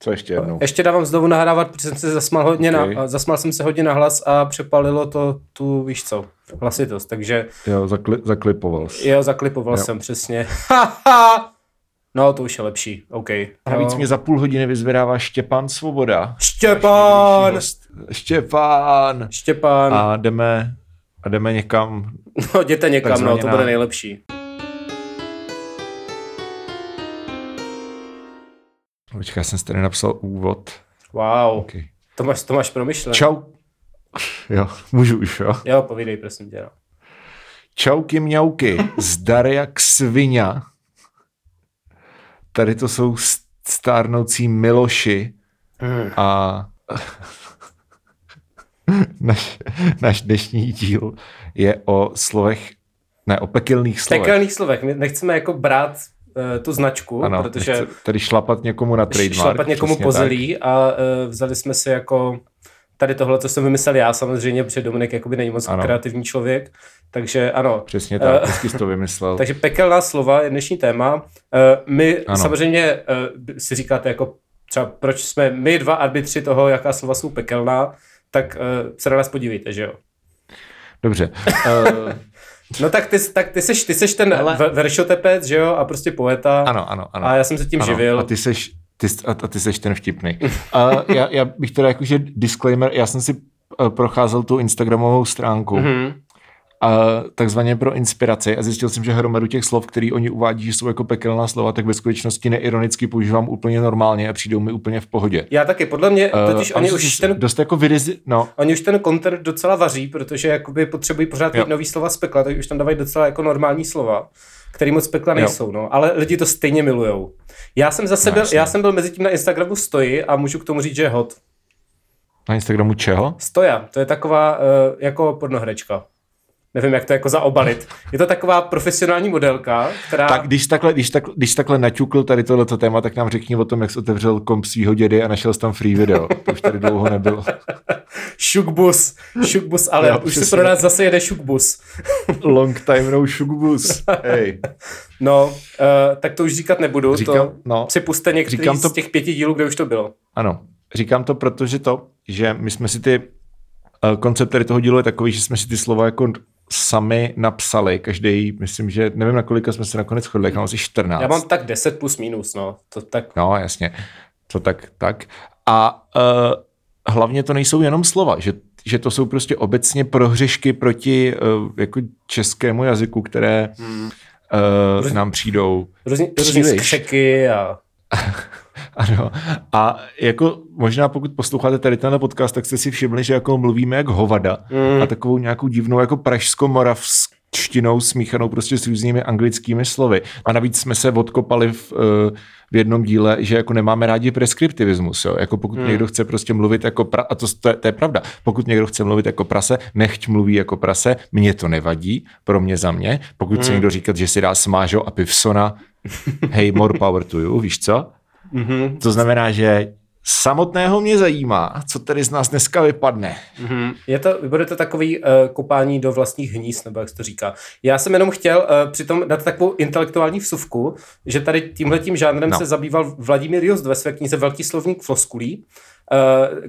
Co ještě jednou? Ještě dávám znovu nahrávat, protože jsem se zasmal hodně Okay. na, zasmal jsem se hodně na hlas a přepalilo to tu, víš co, hlasitost, takže Jo, zakli, zaklipoval jsi. jo, zaklipoval Jo. jsem přesně. No, to už je lepší, OK. Navíc No. mě za půl hodiny vyzvedává Štěpán Svoboda. Štěpán! Štěpán! Štěpán, A jdeme, a jdeme někam. no jděte někam, no, to bude nejlepší. Počkej, já jsem si tady napsal úvod. Wow, Okay. to máš, to máš promyšlené. Čau. Jo, můžu už, jo. Jo, povídej, prosím tě. No. Čauky mňauky, zdar jak svině. Tady to jsou st- stárnoucí Miloši Hmm. a naš, náš dnešní díl je o slovech, ne, o pekelných slovech. Pekelných slovech, my nechceme jako brát tu značku, ano, protože nechci tady šlapat někomu na trademark. šlapat někomu přesně po tak. zelí a uh, vzali jsme si jako tady tohle, co jsem vymyslel já samozřejmě, protože Dominik jakoby není moc Ano. kreativní člověk, takže ano. Přesně tak, Eh, hezky jsi to vymyslel. Takže pekelná slova je dnešní téma. Uh, my Ano. samozřejmě uh, si říkáte jako třeba proč jsme my dva arbitři toho, jaká slova jsou pekelná, tak uh, se na nás podívejte, že jo? Dobře. Uh, No tak ty, tak ty seš, ty seš ten Ale- veršotepec, že jo, a prostě poeta. ano, ano, ano. A já jsem se tím ano. živil. A ty seš, ty, a, a ty seš ten vtipný. A já, já bych teda jakože disclaimer, já jsem si eh, procházel tu Instagramovou stránku, mm-hmm. A takzvaně pro inspiraci a zjistil jsem, že hromadu těch slov, který oni uvádí, že jsou jako pekelná slova, tak ve skutečnosti neironicky používám úplně normálně a přijdou mi úplně v pohodě. Já taky, podle mě, Eh, totiž a oni už ten Dost jako vyrizi... No, Oni už ten content docela vaří, protože jakoby potřebují pořád mít nový slova z pekla, tak už tam dávají docela jako normální slova, který moc pekla nejsou, no. Ale lidi to stejně milujou. Já jsem zase No, byl, já jsem byl mezi tím na Instagramu stoji a můžu k tomu říct, že je hot. na Instagramu čeho? Stoja, to je taková uh, jako pornohrečka. Nevím, jak to jako zaobalit. Je to taková profesionální modelka, která... Tak když takhle, když, tak, když takhle naťukl tady tohleto téma, tak nám řekni o tom, jak jsi otevřel komp svýho dědy a našel jsi tam free video. To už tady dlouho nebylo. Šukbus, šukbus, ale Jo, už si přesně. pro nás zase jede šukbus. Long time no šugbus. Hej. No, uh, tak to už říkat nebudu. Říkám, to no. si puste některý Říkám to- z těch pěti dílů, kde už to bylo. Ano, říkám to, protože to, že my jsme si ty, uh, koncept tady toho dílu je takový, že jsme si ty slova jako sami napsali, každý, myslím, že nevím, na kolika jsme se nakonec shodli, mám asi 14. Já mám tak 10 plus minus, no. To tak... No, jasně. To tak, tak. A uh, hlavně to nejsou jenom slova, že, že to jsou prostě obecně prohřešky proti uh, jako českému jazyku, které Hmm. uh, nám přijdou Různý, různý skřeky a... Ano. A jako možná pokud posloucháte tady tenhle podcast, tak jste si všimli, že jako mluvíme jak hovada Mm. a takovou nějakou divnou jako pražsko-moravštinou smíchanou prostě s různými anglickými slovy. A navíc jsme se odkopali v, eh, v jednom díle, že jako nemáme rádi preskriptivismus. Jo? Jako pokud Hmm. někdo chce prostě mluvit jako pra, a to, to, je, to je pravda, pokud někdo chce mluvit jako prase, nechť mluví jako prase, mně to nevadí, pro mě za mě. Pokud Hmm. chce někdo říkat, že si dá smážo a pivsona, hey, more power to you, víš co? Mhm. To znamená, že samotného mě zajímá, co tady z nás dneska vypadne. Mhm. Je to, bude to takový uh, kopání do vlastních hnízd, nebo jak se to říká. Já jsem jenom chtěl uh, přitom dát takovou intelektuální vsuvku, že tady tímhletím žánrem No. se zabýval Vladimír Just ve své knize Velký slovník floskulí,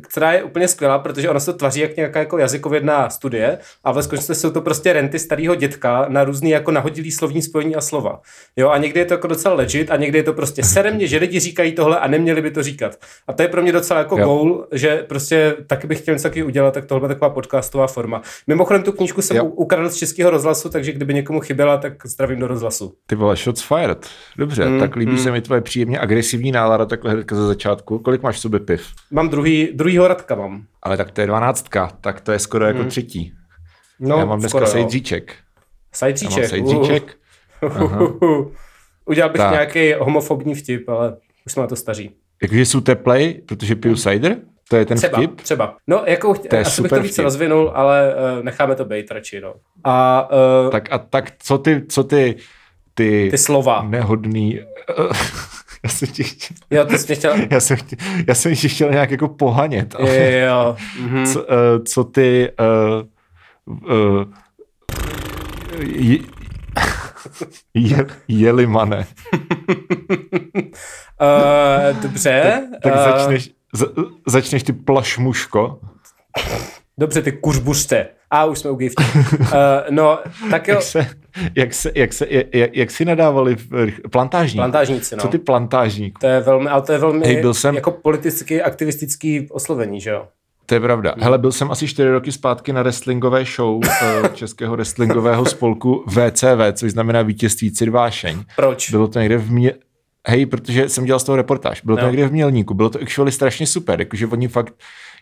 která je úplně skvělá, protože ona se to tvaří jak nějaká jako jazykovědná studie a ve skutečnosti jsou to prostě renty starého dětka na různý jako nahodilý slovní spojení a slova. Jo, a někdy je to jako docela legit a někdy je to prostě sere mě, že lidi říkají tohle a neměli by to říkat. A to je pro mě docela jako Jo. goal, že prostě taky bych chtěl něco taky udělat, tak tohle je taková podcastová forma. Mimochodem tu knížku jsem Jo. ukradl z českého rozhlasu, takže kdyby někomu chyběla, tak zdravím do rozhlasu. Ty vole, shots fired. Dobře, mm, Mm, tak líbí mm. se mi tvoje příjemně agresivní nálada takhle hnedka ze začátku. Kolik máš v sobě piv? Mám druhý, druhýho radka mám. Ale tak to je dvanáctka, tak to je skoro jako Mm. třetí. No, Já mám dneska skoro, sejdříček. Já mám sejdříček. Uh. Udělal bych Tak. nějaký homofobní vtip, ale už jsme na to staří. Jakože jsou teplej, protože piju cider? To je ten Třeba, vtip? třeba. No, jako To je asi bych super to víc vtip. rozvinul, ale uh, necháme to být radši, no. A uh, Tak a tak co ty, co ty, ty, ty slova. nehodný... já jsem tě chtěl, Jo, ty jsi chtěl... já jsem, chtěl, já jsem tě chtěl nějak jako pohanět, ale Jo, mhm. co, uh, co ty... Uh, uh, j- Je, jelimane. Uh, dobře. Tak uh, začneš, za, začneš ty plašmuško. Dobře, ty kuřbušte. A už jsme u giftu. Uh, no, tak jo. Jak se, jak, se, jak, se, jak, jak si nadávali v- plantážník? Plantážníci, no. Co ty plantážník? To je velmi, ale to je velmi Hej, byl jsem- jako politicky aktivistický oslovení, že jo? To je pravda. Hele, byl jsem asi čtyři roky zpátky na wrestlingové show eh, českého wrestlingového spolku VCV, což znamená vítězství Cirvášeň. Proč? Bylo to někde v mě... Hej, protože jsem dělal z toho reportáž. Bylo to No. někde v Mělníku. Bylo to actually strašně super. Jakože oni fakt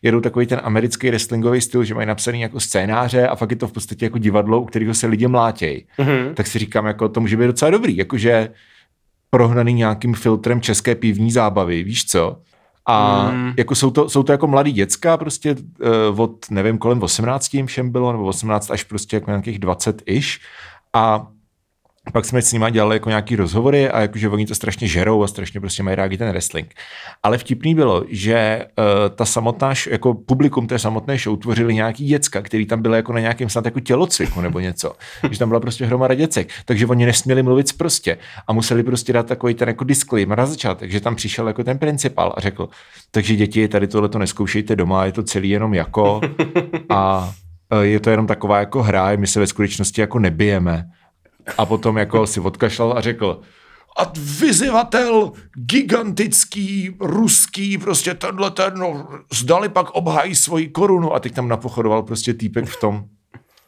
jedou takový ten americký wrestlingový styl, že mají napsaný jako scénáře a fakt je to v podstatě jako divadlo, u kterého se lidi mlátějí. Mhm. Tak si říkám, jako to může být docela dobrý. Jakože prohnaný nějakým filtrem české pivní zábavy, víš co? A Mm. jako jsou, to, jsou to jako mladí děcka, prostě uh, od, nevím, kolem 18 jim všem bylo, nebo 18 až prostě jako nějakých 20 ish. A pak jsme s nimi dělali jako nějaký rozhovory a jakože oni to strašně žerou a strašně prostě mají rádi ten wrestling. Ale vtipný bylo, že uh, ta samotná, jako publikum té samotné show tvořili nějaký děcka, který tam byly jako na nějakém snad jako tělocviku nebo něco. že tam byla prostě hromada děcek. Takže oni nesměli mluvit prostě a museli prostě dát takový ten jako disclaimer na začátek, že tam přišel jako ten principál a řekl, takže děti, tady tohle to neskoušejte doma, je to celý jenom jako a eh, je to jenom taková jako hra, my se ve skutečnosti jako nebijeme. A potom jako si odkašlal a řekl, a vyzývatel gigantický, ruský, prostě tenhle ten, no, zdali pak obhájí svoji korunu. A teď tam napochodoval prostě týpek v tom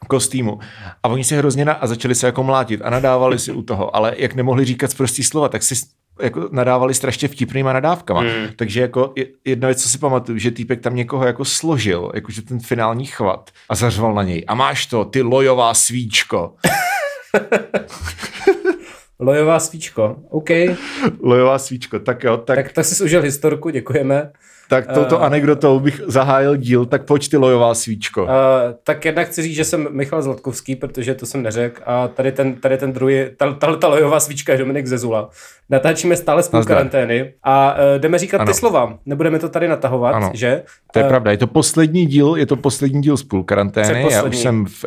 kostýmu. A oni si hrozně na, a začali se jako mlátit a nadávali si u toho, ale jak nemohli říkat prostý slova, tak si jako nadávali strašně vtipnýma nadávkama. Mm. Takže jako je- jedna věc, co si pamatuju, že týpek tam někoho jako složil, jakože ten finální chvat a zařval na něj. A máš to, ty lojová svíčko. Lojová svíčko. OK. Lojová svíčko, tak jo, tak, tak, Tak, jsi užil historku, děkujeme. tak touto Eh. anekdotou bych zahájil díl, tak pojď ty lojová svíčko. Uh, tak jednak chci říct, že jsem Michal Zlatkovský, protože to jsem neřekl. A tady ten, tady ten druhý, ta, ta, ta lojová svíčka je Dominik Zezula. Natáčíme stále spolu karantény a uh, jdeme říkat Ano. ty slova. Nebudeme to tady natahovat, Ano. že? To je Eh, pravda, je to poslední díl, je to poslední díl z půl karantény. Já už jsem v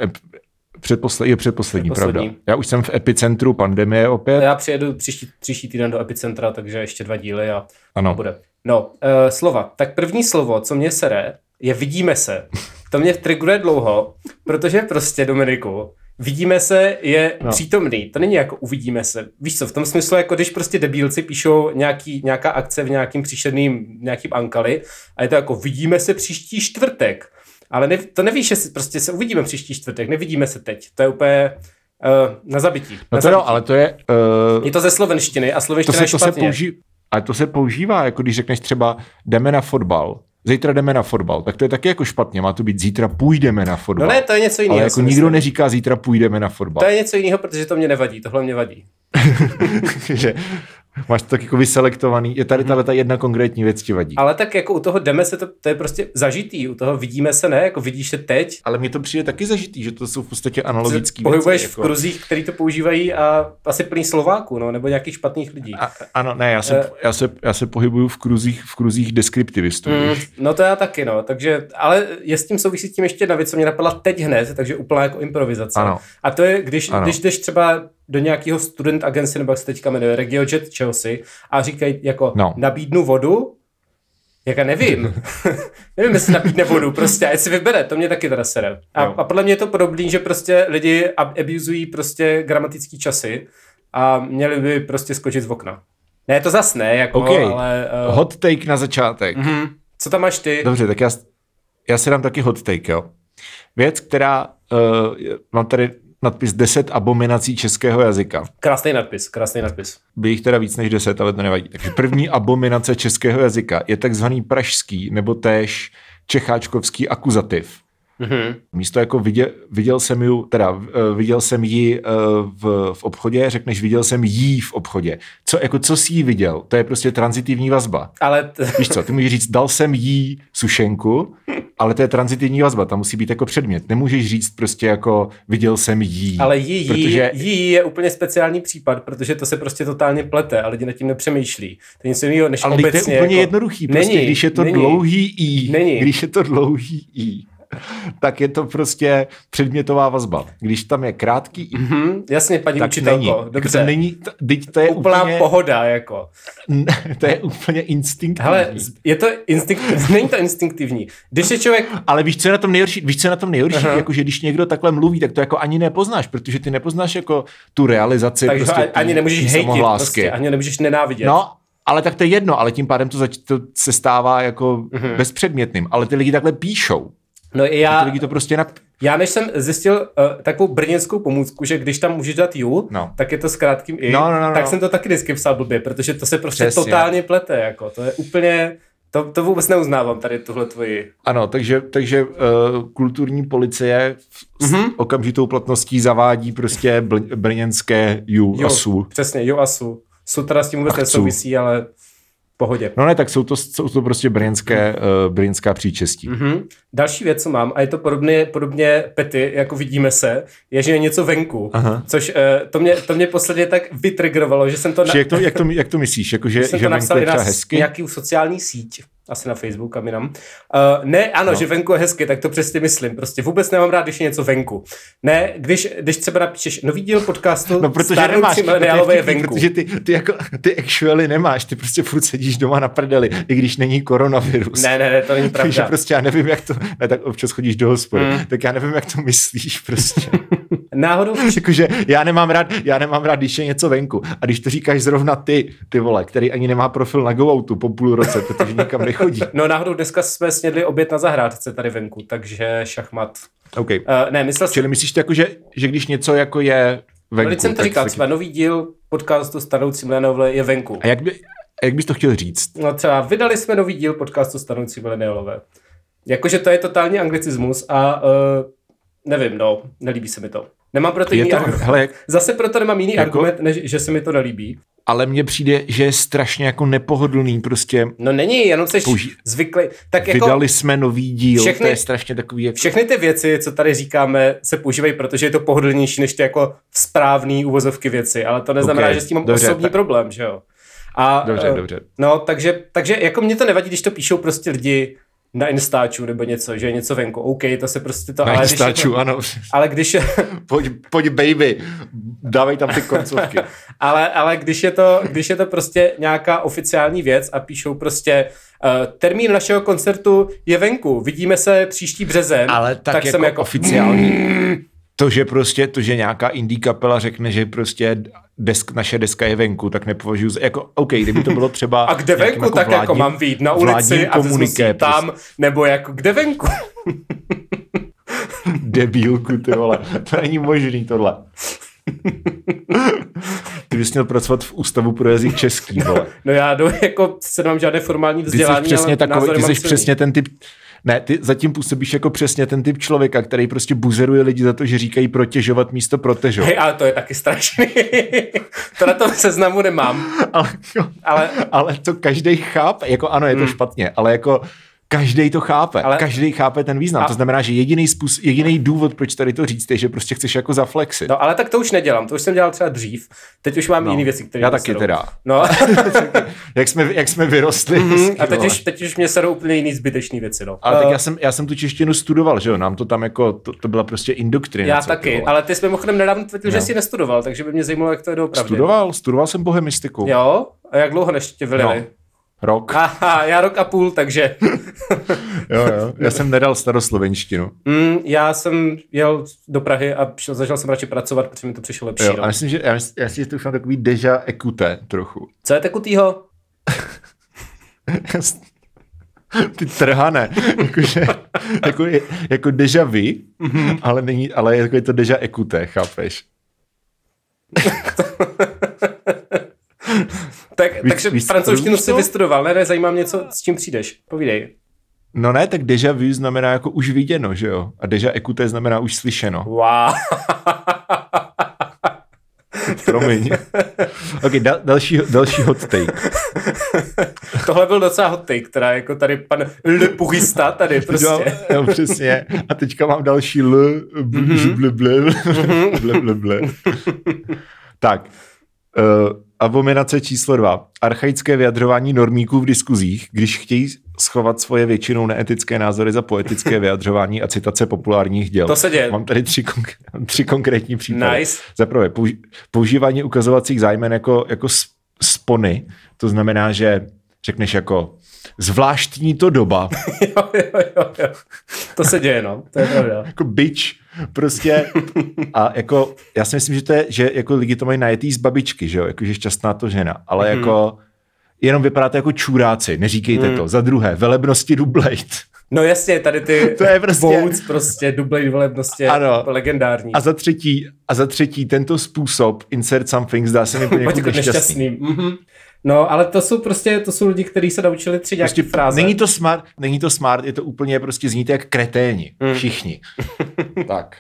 ep, předposlední, je předposlední, Předposlední. pravda. Já už jsem v epicentru pandemie opět. Já přijedu příští, příští týden do Epicentra, takže ještě dva díly a Ano. bude. No, uh, slova. Tak první slovo, co mě sere, je vidíme se. To mě triguje dlouho, protože prostě, Dominiku, vidíme se je. No. přítomný. To není jako uvidíme se. Víš co, v tom smyslu, jako když prostě debílci píšou nějaký, nějaká akce v nějakým příšerným, nějakým ankali a je to jako vidíme se příští čtvrtek. Ale ne, to nevíš, že si, prostě se uvidíme příští čtvrtek, nevidíme se teď. To je úplně uh, na zabití. No na to jo, zabití. ale to je... Uh, Je to ze slovenštiny a to slovenština se, je to se špatně. použí, ale to se používá, jako když řekneš třeba jdeme na fotbal, zítra jdeme na fotbal, tak to je taky jako špatně, má to být zítra půjdeme na No fotbal. ne, to je něco jiného. ale jako nikdo myslím. neříká zítra půjdeme na fotbal. To je něco jiného, protože to mě nevadí, tohle mě vadí. že máš to tak jako vyselektovaný, je tady tahle ta jedna konkrétní věc ti vadí. Ale tak jako u toho jdeme se, to, to je prostě zažitý, u toho vidíme se, ne, jako vidíš se teď, Ale mně to přijde taky zažitý, že to jsou v podstatě analogické pohybuješ věci. v kruzích, který to používají a asi plný Slováků, no, nebo nějakých špatných lidí. A, ano, ne, já se, Eh. já, se, já se pohybuju v kruzích, v kruzích deskriptivistů. Mm, no to já taky, no, takže, ale je s tím souvisí s tím ještě jedna věc, co mě napadla teď hned, takže úplná jako improvizace. Ano. A to je, když, Ano. když jdeš třeba do nějakého student agency, nebo jak se teďka jmenuje, RegioJet Chelsea, a říkají jako No. nabídnu vodu, jak já nevím. nevím, jestli nabídne vodu, prostě, a jestli vybere, to mě taky teda sere. A, Jo. a podle mě je to podobný, že prostě lidi ab- abuzují prostě gramatický časy a měli by prostě skočit z okna. Ne, to zas ne, jako, OK, ale... Uh, hot take na začátek. mhm. Co tam máš ty? Dobře, tak já, já si dám taky hot take, jo. Věc, která, uh, mám tady nadpis 10 abominací českého jazyka. Krásný nadpis, krásný nadpis. By jich teda víc než 10, ale to nevadí. Takže první abominace českého jazyka je takzvaný pražský nebo též čecháčkovský akuzativ. Mhm. Místo jako viděl, viděl jsem ji, teda uh, viděl jsem ji uh, v, v obchodě, řekneš viděl jsem jí v obchodě. Co, jako co jsi jí viděl? To je prostě transitivní vazba. Ale t- Víš co, ty můžeš říct, dal jsem jí sušenku, ale to je transitivní vazba, tam musí být jako předmět. Nemůžeš říct prostě jako viděl jsem jí. Ale jí, jí, protože jí je úplně speciální případ, protože to se prostě totálně plete a lidi nad tím nepřemýšlí. To je něco jiného, než ale to obecně. je úplně jako... jednoduchý, prostě Není, když je to není. dlouhý i, Není. když je to dlouhý i. tak je to prostě předmětová vazba. Když tam je krátký, Hm, jasně, paní tak učitelko, není. Dobře. To není, to, teď to je Úplná úplně, pohoda, jako. to je úplně instinktivní. Hele, je to instinkt, není to instinktivní. Když je člověk, Ale víš, co je na tom nejhorší? Víš, co je na tom nejhorší? Aha. Jako, že když někdo takhle mluví, tak to jako ani nepoznáš, protože ty nepoznáš jako tu realizaci. tak prostě ani tý- nemůžeš hejtit, prostě, ani nemůžeš nenávidět. No, ale tak to je jedno, ale tím pádem to, zač- to se stává jako Mhm. bezpředmětným. Ale ty lidi takhle píšou. No i já, lidi to prostě nap... já než jsem zjistil uh, takovou brněnskou pomůcku, že když tam můžeš dát you, No. tak je to s krátkým i, No, no, no, tak no. jsem to taky vždycky psal blbě, protože to se prostě Přesně. totálně plete, jako. To je úplně, to, to vůbec neuznávám tady tuhle tvoji. Ano, takže, takže uh, kulturní policie s Mhm. mm-hmm. okamžitou platností zavádí prostě bl- brněnské ju a su. Přesně, jo a su. Su teda s tím vůbec nesouvisí, ale pohodě. No ne, tak jsou to, jsou to prostě brněnské, uh, brněnská příčestí. Mm. Mhm. Další věc, co mám, a je to podobně, podobně pety, jako vidíme se, je, že je něco venku. Aha. Což uh, to, mě, to mě posledně tak vytrigrovalo, že jsem to, na, Jak, to, jak, to, jak to myslíš? Jako, že, jsem že to napsal i na hezky? nějaký sociální síť, asi na Facebook, kam jinam. Uh, ne, ano, no. Že venku je hezky, tak to přesně myslím. Prostě vůbec nemám rád, když je něco venku. Ne, když, když třeba napíšeš nový díl podcastu No, protože nemáš, mileniálové je venku. protože ty, ty, jako, ty actually nemáš, ty prostě furt sedíš doma na prdeli, i když není koronavirus. Ne, ne, ne, to není Takže pravda. prostě já nevím, jak to, ne, tak občas chodíš do hospody, mm. tak já nevím, jak to myslíš prostě. Náhodou Jakože já nemám rád, já nemám rád, když je něco venku. A když to říkáš zrovna ty, ty vole, který ani nemá profil na GoOutu po půl roce, protože nikam nechodí. No náhodou dneska jsme snědli oběd na zahrádce tady venku, takže šachmat. OK. Uh, ne, myslel jsem, Čili myslíš to jako, že, že když něco jako je venku, no, jsem to říkal, třeba nový díl podcastu Stanoucí mileniálové je venku. A jak, by, a jak bys to chtěl říct? No třeba vydali jsme nový díl podcastu Stanoucí mileniálové. Jakože to je totální anglicismus a uh, nevím, no, nelíbí se mi to. Nemám proto Je jiný to, argument. hele, Zase proto nemám jiný Jako- argument, než že se mi to nelíbí. ale mně přijde, že je strašně jako nepohodlný prostě. No není, jenom jsi Použi- zvyklý. Tak jako Vydali jsme nový díl, všechny- to je strašně takový jako... všechny ty věci, co tady říkáme, se používají, protože je to pohodlnější než ty jako správný uvozovky věci, ale to neznamená, Ok, že s tím mám dobře, osobní tak- problém, že jo. A, Dobře, eh, dobře. No, takže, takže jako mě to nevadí, když to píšou prostě lidi na Instaču nebo něco, že je něco venku. OK, to se prostě to... Na ale když je Instaču, to, ano. ale když je, Pojď, pojď baby, dávej tam ty koncovky. ale, ale když, je to, když je to prostě nějaká oficiální věc a píšou prostě uh, termín našeho koncertu je venku, vidíme se příští březen, Ale tak, tak jako, jsem jako oficiální. To, že prostě, to, že nějaká indie kapela řekne, že prostě desk, naše deska je venku, tak nepovažuji za, jako, OK, kdyby to bylo třeba A kde venku, tak jako vládním- mám vyjít na ulici a komuniké, ji tam, nebo jako kde venku? Debílku, ty vole. To není možný tohle. Ty bys měl pracovat v Ústavu pro jazyk český, vole. No já jdu jako, se nemám žádné formální Ty jsi vzdělání, přesně takový, názory ty jsi přesně ten typ, ne, ty zatím působíš jako přesně ten typ člověka, který prostě buzeruje lidi za to, že říkají protěžovat místo protežovat. Hej, ale to je taky strašný. to na tom seznamu nemám. Ale, jo, Ale- ale to každý chápe, jako ano, je to Hmm. špatně, ale jako každý to chápe, Ale- každý chápe ten význam. A-. To znamená, že jediný, způsob, jediný důvod, proč tady to říct, je, že prostě chceš jako zaflexit. No ale tak to už nedělám, to už jsem dělal třeba dřív. Teď už mám No, jiné věci, které já taky serou. teda. No jak, jsme, jak jsme vyrostli. Mhm, hezky, a teď vole. už, teď už mě serou úplně jiný zbytečný věci. No. Ale Eh, tak já jsem, já jsem tu češtinu studoval, že jo, nám to tam jako, to, to byla prostě indoktrinace. já ty taky, vole. ale ty jsi mimochodem nedávno tvrdil, že No. jsi nestudoval, takže by mě zajímalo, jak to je doopravdy. Studoval, studoval jsem bohemistiku. Jo? A jak dlouho než tě vylili? No. Rok. Aha, já rok a půl, takže Jo, jo. Já jsem nedal staroslovenštinu. mm, já jsem jel do Prahy a šel, začal jsem radši pracovat, protože mi to přišlo lepší. Jo, no. a myslím, že, já myslím, já myslím, že to už mám takový deja ekute trochu. Co je tekutýho? Ty trhané. Jakože, jako, jako deja vu, Mhm. ale, není, ale jako je to deja ekute, chápeš? Tak, Víš- takže víš, francouzštinu si vystudoval, ne, ne, zajímá mě, co, s čím přijdeš. Povídej. No ne, tak deja vu znamená jako už viděno, že jo? A deja ekute znamená už slyšeno. Wow. Promiň. ok, dal, další, další hot take. Tohle byl docela hot take, která jako tady pan Le Purista tady prostě. jo, přesně. A teďka mám další l, Mhm. ble, ble, ble, ble, ble. Tak, uh, abominace číslo dva. Archaické vyjadřování normíků v diskuzích, když chtějí schovat svoje většinou neetické názory za poetické vyjadřování a citace populárních děl. To se děje. Mám tady tři, konk- tři konkrétní případy. Nice. Za prvé, použi- používání ukazovacích zájmen jako, jako spony, to znamená, že řekneš jako zvláštní to doba, jo, jo, jo, jo. To se děje, no. To je pravda. jako bitch, prostě a jako, já si myslím, že to je, že jako lidi to mají najetý z babičky, že jo, jako, že šťastná to žena, ale Mhm. mm. jako jenom vypadáte jako čůráci, neříkejte Mhm. to. Za druhé, velebnosti dublejt. No jasně, tady ty To je prostě- votes, prostě dublej volebnosti, Ano. legendární. A za třetí, a za třetí, tento způsob insert something zdá se mi Pojď poněkud jako nešťastný. nešťastný. Mhm. No, ale to jsou prostě, to jsou lidi, kteří se naučili tři nějaké Prostě fráze. není to smart, není to smart, je to úplně prostě zníte jak kreténi. Mm. Všichni. tak.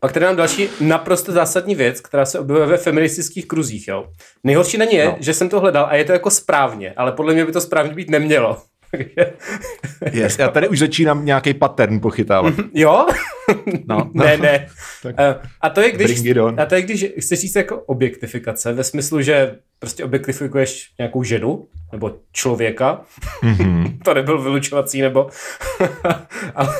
Pak tady mám další naprosto zásadní věc, která se objevuje ve feministických kruzích. Jo. Nejhorší na ní je. No. že jsem to hledal a je to jako správně, ale podle mě by to správně být nemělo. Yes, já tady už začínám nějaký pattern pochytávat. jo? No, no. ne, ne. Tak. Eh, A to je, když, Bring it on. a to je, když chceš říct jako objektifikace, ve smyslu, že prostě objektifikuješ nějakou ženu nebo člověka. Mhm. to nebyl vylučovací, nebo... ale...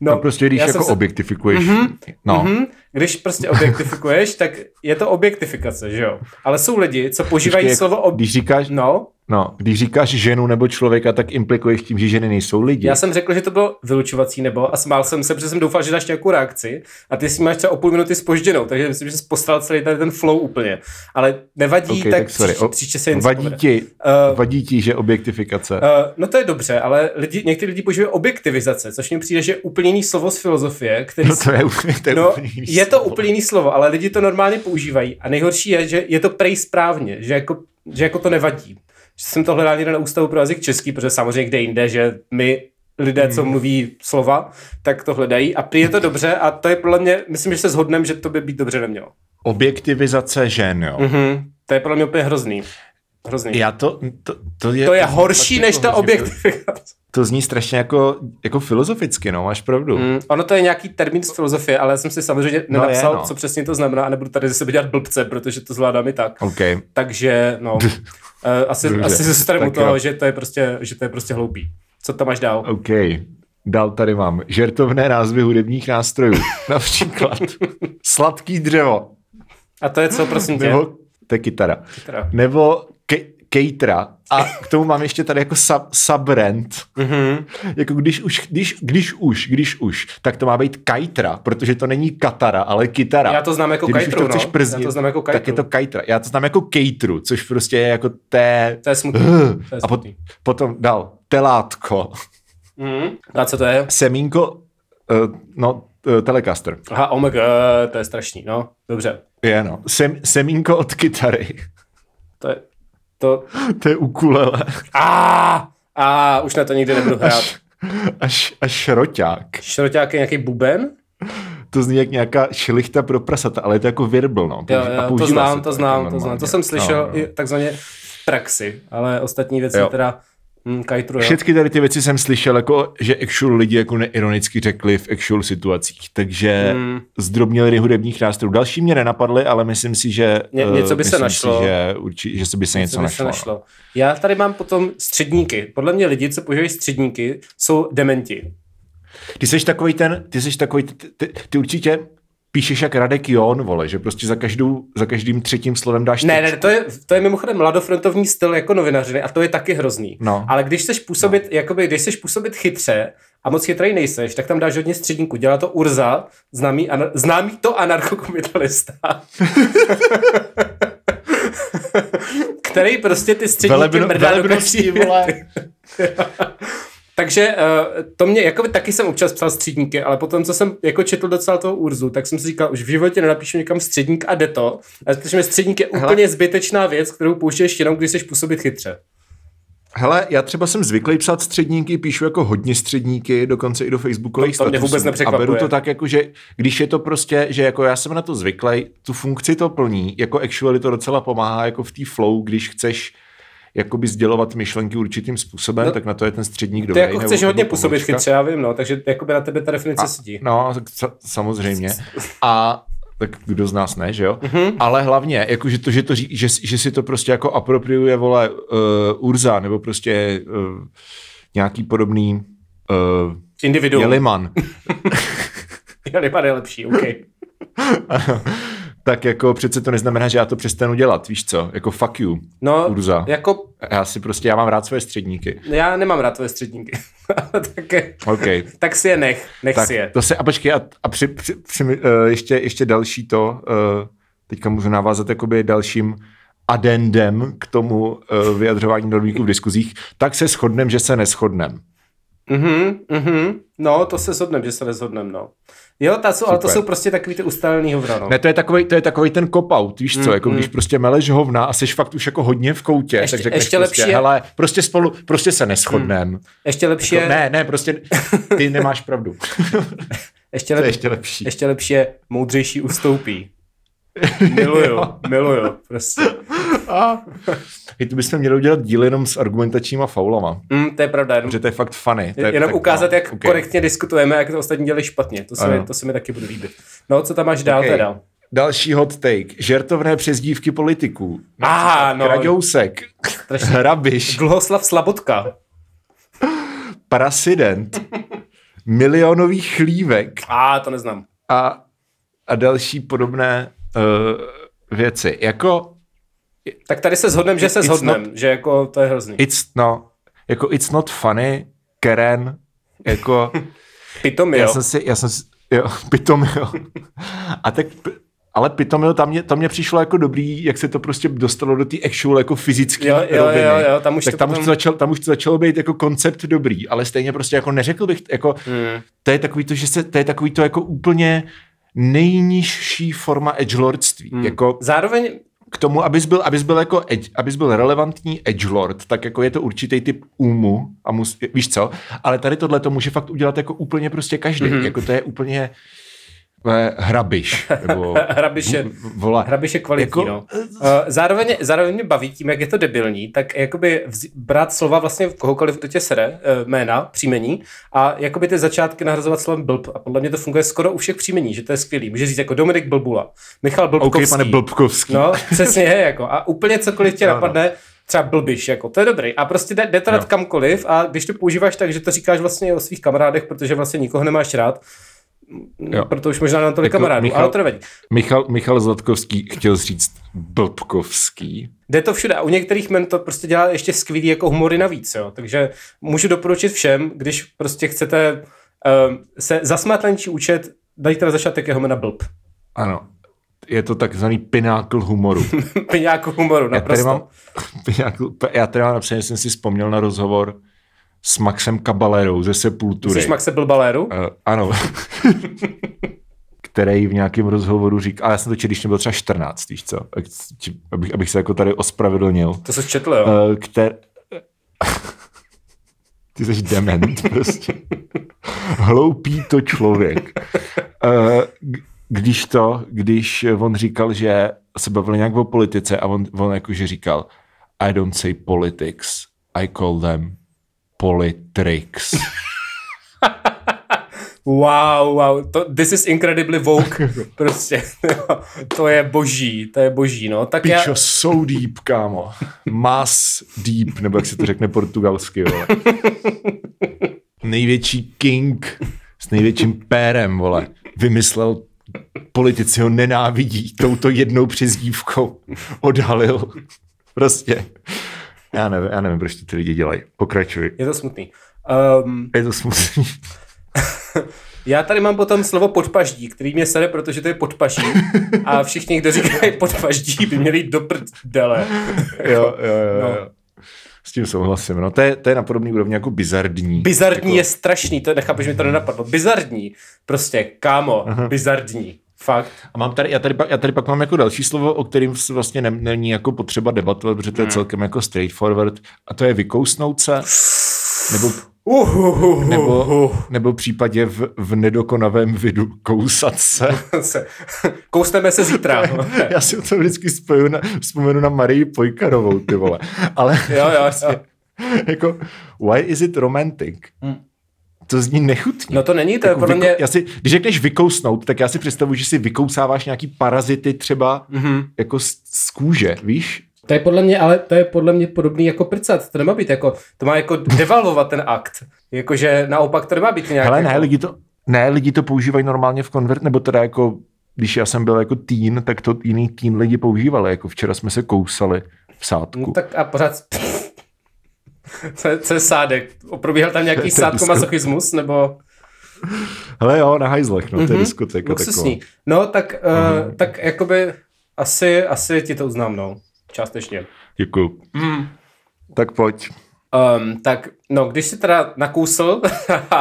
No, prostě když jako se- objektifikuješ. Mm-hmm. No. Mhm. Když prostě objektifikuješ, tak je to objektifikace, že jo? Ale jsou lidi, co používají Počkej, slovo ob... Když říkáš, No, no, když říkáš ženu nebo člověka, tak implikuješ tím, že ženy nejsou lidi. já jsem řekl, že to bylo vylučovací nebo a smál jsem se, protože jsem doufal, že dáš nějakou reakci a ty si máš třeba o půl minuty spožděnou, takže myslím, že jsi postal celý tady ten flow úplně. Ale nevadí, okay, tak, tak sorry. příště, se jen vadí, povede. ti, Eh, vadí ti, že objektifikace. Uh, no to je dobře, ale lidi, někteří lidi používají objektivizace, což mi přijde, že je úplně jiný slovo z filozofie, který no to je, úplně- to je No, úplně jiný je to úplně jiný slovo, ale lidi to normálně používají. A nejhorší je, že je to prej správně, že jako, že jako to nevadí. Že jsem to hledal někde na Ústavu pro jazyk český, protože samozřejmě kde jinde, že my lidé, co mluví slova, tak to hledají. A prý je to dobře a to je podle mě, myslím, že se shodneme, že to by být dobře nemělo. Objektivizace žen, jo. Mhm. To je podle mě úplně hrozný. Hrozný. Já to, to, to je... to je horší než jako ta objektifikace. To zní strašně jako, jako filozoficky, no, máš pravdu. Mm, ono to je nějaký termín z filozofie, ale já jsem si samozřejmě No je, nenapsal, no. co přesně to znamená a nebudu tady ze sebe dělat blbce, protože to zvládám i tak. OK. Takže, no, uh, asi, Dobře. asi se starám u Tak toho, jo. že to, je prostě, že to je prostě hloupý. Co tam máš dál? OK. Dál tady mám žertovné názvy hudebních nástrojů. Například sladký dřevo. A to je co, prosím tě? Nebo, to je kytara. Teda. Nebo kejtra. A k tomu mám ještě tady jako sub, subrent. Mhm. Jako když už, když, když už, když už, tak to má být kajtra, protože to není katara, ale kytara. Já to znám jako když kajtru, to chceš no. prznit, Já to znám jako tak je kajtru. to kajtra. Já to znám jako kejtru, což prostě je jako té... To je smutný. To je A pot, smutný. potom dal telátko, Mhm. A co to je? semínko, uh, no, uh, telecaster. Aha, oh my god, to je strašný, no. Dobře. Je no. Sem, semínko od kytary. To je, to, to je ukulele. a a už na to nikdy nebudu hrát. Až, až šroťák. Šroťák je nějaký buben? To zní jak nějaká šlichta pro prasata, ale je to jako virbl, no. Jo, a jo, to používá znám, to jako znám, to znám. To jsem slyšel No, no. i takzvaně v praxi, ale ostatní věci Jo. teda hm, kajtru, jo. Všechny tady ty věci jsem slyšel, jako, že actual lidi jako neironicky řekli v actual situacích, takže Hmm. hmm. zdrobnili hudebních nástrojů. Další mě nenapadly, ale myslím si, že Ně- eh, něco by se našlo. Si, že, urči, že se by se něco, Co by našlo. se no. našlo. Já tady mám potom středníky. Podle mě lidi, co používají středníky, jsou dementi. Ty jsi takový ten, ty jsi takový, ty, ty, ty určitě píšeš jak Radek Jon, vole, že prostě za, každou, za každým třetím slovem dáš Ne, tečku. ne, to je, to je mimochodem mladofrontovní styl jako novinařiny a to je taky hrozný. No. Ale když chceš působit, no. jakoby, když chceš působit chytře a moc chytrý nejseš, tak tam dáš hodně středníků. Dělá to Urza, známý, anar- známý to anarchokomitalista. který prostě ty středníky Velebno, mrdá do vole. Takže uh, to mě, jako taky jsem občas psal středníky, ale potom, co jsem jako četl docela toho Urzu, tak jsem si říkal, už v životě nenapíšu někam středník a jde to. A protože středník je Hele. úplně zbytečná věc, kterou pouštěš jenom, když chceš působit chytře. Hele, já třeba jsem zvyklý psát středníky, píšu jako hodně středníky, dokonce i do facebookových To- to mě vůbec A nepřekvapuje. beru to tak, jako, že když je to prostě, že jako já jsem na to zvyklý, tu funkci to plní, jako actually to docela pomáhá jako v té flow, když chceš jakoby sdělovat myšlenky určitým způsobem, No, tak na to je ten středník Ty dobrý. jako chceš nebo- hodně nebo působit chytře, já vím, no, takže jakoby na tebe ta definice sedí. No, sa- samozřejmě. A tak kdo z nás ne, že jo? Mhm. Mm-hmm. Ale hlavně, jako, že, to, že, to, že, že si to prostě jako apropriuje, vole, uh, Urza, nebo prostě uh, nějaký podobný uh, Individuum. Jeliman. Jeliman je lepší, OK. tak jako přece to neznamená, že já to přestanu dělat, víš co? Jako fuck you, No, Urza. jako Já si prostě, já mám rád svoje středníky. já nemám rád tvoje středníky. tak, je- OK. tak si je nech, nech Tak si je. to se, a počkej, a, a při, při, při, uh, ještě, ještě další to, uh, teďka můžu navázat jakoby dalším adendem k tomu uh, vyjadřování normíků v diskuzích, tak se shodnem, že se neschodnem. Mhm, mhm. No, to se shodneme, že se nezhodneme, no. Jo, ta jsou, ale to jsou prostě takový ty ustálený hovna, no. Ne, to je takový, to je takový ten cop-out, víš co, jako když prostě meleš hovna a jsi fakt už jako hodně v koutě, Ještě- tak řekneš ještě prostě, lepší je- hele, prostě spolu, prostě se neschodnem. Ještě lepší Jako, je, ne, ne, prostě ty nemáš pravdu. ještě, to je lep, ještě lepší. ještě lepší je moudřejší ustoupí. Miluju, miluju, prostě. A, hej, to bychom měli udělat díl jenom s argumentačníma faulama, Mm, to je pravda, jenom, protože to je fakt funny. To je, jenom tak, ukázat, jak ok. korektně diskutujeme, jak to ostatní dělají špatně. To se, mi, to se mi taky bude líbit. No, co tam máš dál Ok. teda? Další hot take. Žertovné přezdívky politiků. Aha, no. Kraďousek. Hrabiš, Dluhoslav Slabotka. Prasident, milionový chlívek A to neznám. a, a další podobné uh, věci. Jako Tak tady se shodneme, že se shodneme, že jako to je hrozný. it's, no, jako it's not funny, Karen, jako Pitom, já jsem si, já jsem si, jo, pitom, jo. A tak, ale pitom, jo, tam mě, tam mě přišlo jako dobrý, jak se to prostě dostalo do té actual jako fyzické Jo, jo, roviny. jo, jo, tam už tak to tam, potom- už to začal, tam už to začalo být jako koncept dobrý, ale stejně prostě jako neřekl bych, jako, Hmm. to je takový to, že se, to je takový to jako úplně nejnižší forma edgelordství. Hmm. Jako Zároveň k tomu, abys byl, abys byl jako edge, abys byl relevantní edgelord, tak jako je to určitý typ úmu a mus, víš co, ale tady tohle to může fakt udělat jako úplně prostě každý. Mhm. Mm-hmm. Jako to je úplně hrabiš. Nebo, Hrabiš je, vole, hrabiš je kvalitní, Jako- no. Uh, zároveň, zároveň mě baví tím, jak je to debilní, tak jakoby vz, brát slova vlastně kohokoliv, kdo tě sere, uh, jména, příjmení a jakoby ty začátky nahrazovat slovem blb. A podle mě to funguje skoro u všech příjmení, že to je skvělý. Může říct jako Dominik Blbula, Michal Blbkovský. OK, pane Blbkovský. No, přesně je, jako. A úplně cokoliv tě Ano. napadne, třeba blbiš, jako, to je dobrý. A prostě jde, jde to dát Jo. kamkoliv a když to používáš tak, že to říkáš vlastně o svých kamarádech, protože vlastně nikoho nemáš rád, Jo. proto už možná na tolik Jako kamarádů, Michal- ale to nevadí. Michal, Michal Zlatkovský chtěl říct Blbkovský. Jde to všude a u některých men to prostě dělá ještě skvělý jako humory navíc, jo. Takže můžu doporučit všem, když prostě chcete uh, se zasmát na účet, dajte na začátek jeho jména blb. Ano. Je to takzvaný pinákl humoru. Piňáku humoru, Já tady naprosto. mám, pinákl, já tady mám že jsem si vzpomněl na rozhovor s Maxem Kabalerou ze Sepultury. Myslíš Maxe Blbaléru? Uh, ano. který v nějakém rozhovoru říká, ale já jsem to četl, když mě byl třeba 14, víš co, abych, abych se jako tady ospravedlnil. To se četl, jo. Uh, kter... Ty jsi dement prostě. Hloupý to člověk. Uh, když to, když on říkal, že se bavili nějak o politice a on, on jakože říkal I don't say politics, I call them politricks. Wow, wow, to, this is incredibly woke, prostě, to je boží, to je boží, no, tak já, Pičo, so deep, kámo. Mas deep, nebo jak se to řekne portugalsky, vole. Největší king s největším pérem, vole, vymyslel politici ho nenávidí touto jednou přezdívkou. Odhalil. Prostě. Já nevím, já nevím, proč to ty lidi dělají. Pokračuj. je to smutný. Um, Je to smutný. já tady mám potom slovo podpaždí, který mě sere, protože to je podpaží a všichni, kdo říkají podpaždí, by měli jít do prdele. Jo, jo, jo, No. jo. S tím souhlasím. No, to je, to je na podobný úrovni jako bizardní. Bizardní jako... je strašný, to nechápu, že mi to nenapadlo. Bizardní, prostě, kámo, bizardní, fakt. A mám tady, já, tady pak, já tady pak mám jako další slovo, o kterým s- vlastně ne, není jako potřeba debatovat, protože to je celkem jako straightforward, a to je vykousnout se, nebo, Uhuhuhu. nebo, nebo v případě v, v nedokonavém vidu kousat se. Kousneme se zítra. Já si to vždycky spoju na, vzpomenu na Marii Pojkarovou, ty vole. Ale Jo, jo, jo. jako, why is it romantic? Hmm. To zní nechutně. No to není, to je Jako podle mě... Já si, když řekneš vykousnout, tak já si představuji, že si vykousáváš nějaký parazity třeba mm-hmm. jako z, z kůže, víš? To je podle mě, ale to je podle mě podobný jako prcat. To nemá být jako, to má jako devalvovat ten akt. Jakože naopak to nemá být nějak jako... ne, lidi to, ne, lidi to používají normálně v konvert, nebo teda jako, když já jsem byl jako teen, tak to jiný teen lidi používali, jako včera jsme se kousali v sádku. No, tak a pořád... co, je, co je sádek? Probíhal tam nějaký sádkomasochismus, nebo... Hele jo, na hajzlech, no, to je diskotéka taková. Luxusní. No, tak, uh, tak jakoby asi, asi ti to uznám, no. Částečně. Děkuju. Mm. Tak pojď. Um, tak, no, když si teda nakousl,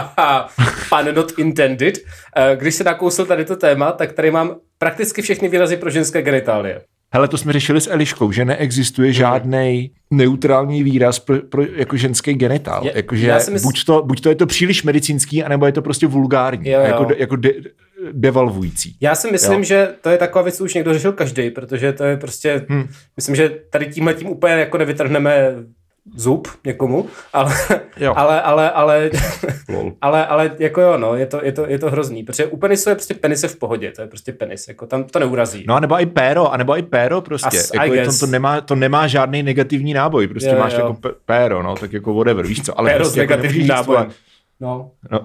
pan not intended, uh, když si nakousl tady to téma, tak tady mám prakticky všechny výrazy pro ženské genitálie. Hele, to jsme řešili s Eliškou, že Mhm. neexistuje žádný neutrální výraz pro, pro jako ženský genitál. Je- Jakože mysl- buď, to, buď to je to příliš medicínský, anebo je to prostě vulgární. Jo, jo. Jako, de, jako de, devalvující. Já si myslím, Jo. že to je taková věc, co už někdo řešil každý, protože to je prostě, hmm. myslím, že tady tímhle tím úplně jako nevytrhneme zub někomu, ale, Jo. ale, ale, ale, ale, ale jako jo, no, je to, je to, je to hrozný, protože u penisu je prostě penis je v pohodě, to je prostě penis, jako tam to neurazí. No a nebo i péro, a nebo i péro prostě. As- jako je to, to, nemá, to nemá žádný negativní náboj, prostě Jo, máš jo. jako péro, no, tak jako whatever, víš co. Ale Péro s prostě jako negativním nemůžeš říct, nábojem. No. No,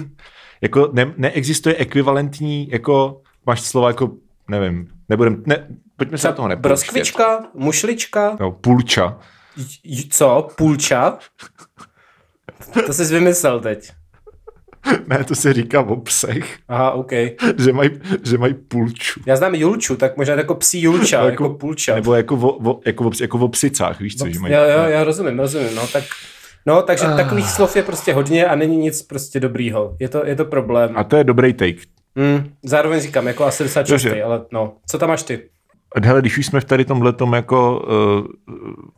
jako ne, neexistuje ekvivalentní, jako máš slova jako, nevím, nebudem, ne, pojďme se na toho nepouštět. Broskvička, mušlička, No, pulča. J- co, půlča? To jsi vymyslel teď. Ne, to se říká o psech, Aha, OK. že mají že maj pulču. Já znám Julču, tak možná jako psí Julča, No, jako, jako půlča. Nebo jako o, o, jako, o, jako o psicách, víš co, že mají. Jo, jo, já rozumím, rozumím, no tak... No, takže Ah. takových slov je prostě hodně a není nic prostě dobrýho. Je to, je to problém. A to je dobrý take. Mm, zároveň říkám, jako asi docela častý, Dobře. ale no. Co tam máš ty? Hele, když už jsme v tady tomhletom jako uh,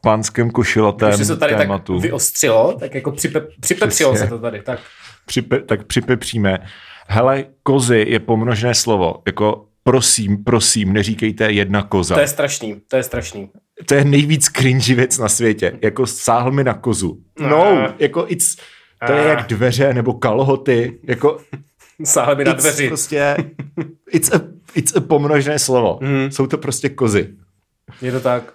pánském košilatém Když se to tady tématu, tak vyostřilo, tak jako připe, připepřilo Přesně. se to tady, tak. připe, tak připepříme. Hele, kozy je pomnožné slovo. Jako prosím, prosím, neříkejte jedna koza. To je strašný, to je strašný. to je nejvíc cringy věc na světě. Jako sáhl mi na kozu. Ah. No, jako it's, to je jak dveře nebo kalhoty. Jako Sáhle mi na it's dveři. prostě, it's a, it's a pomnožné slovo. Mhm. Jsou to prostě kozy. Je to tak.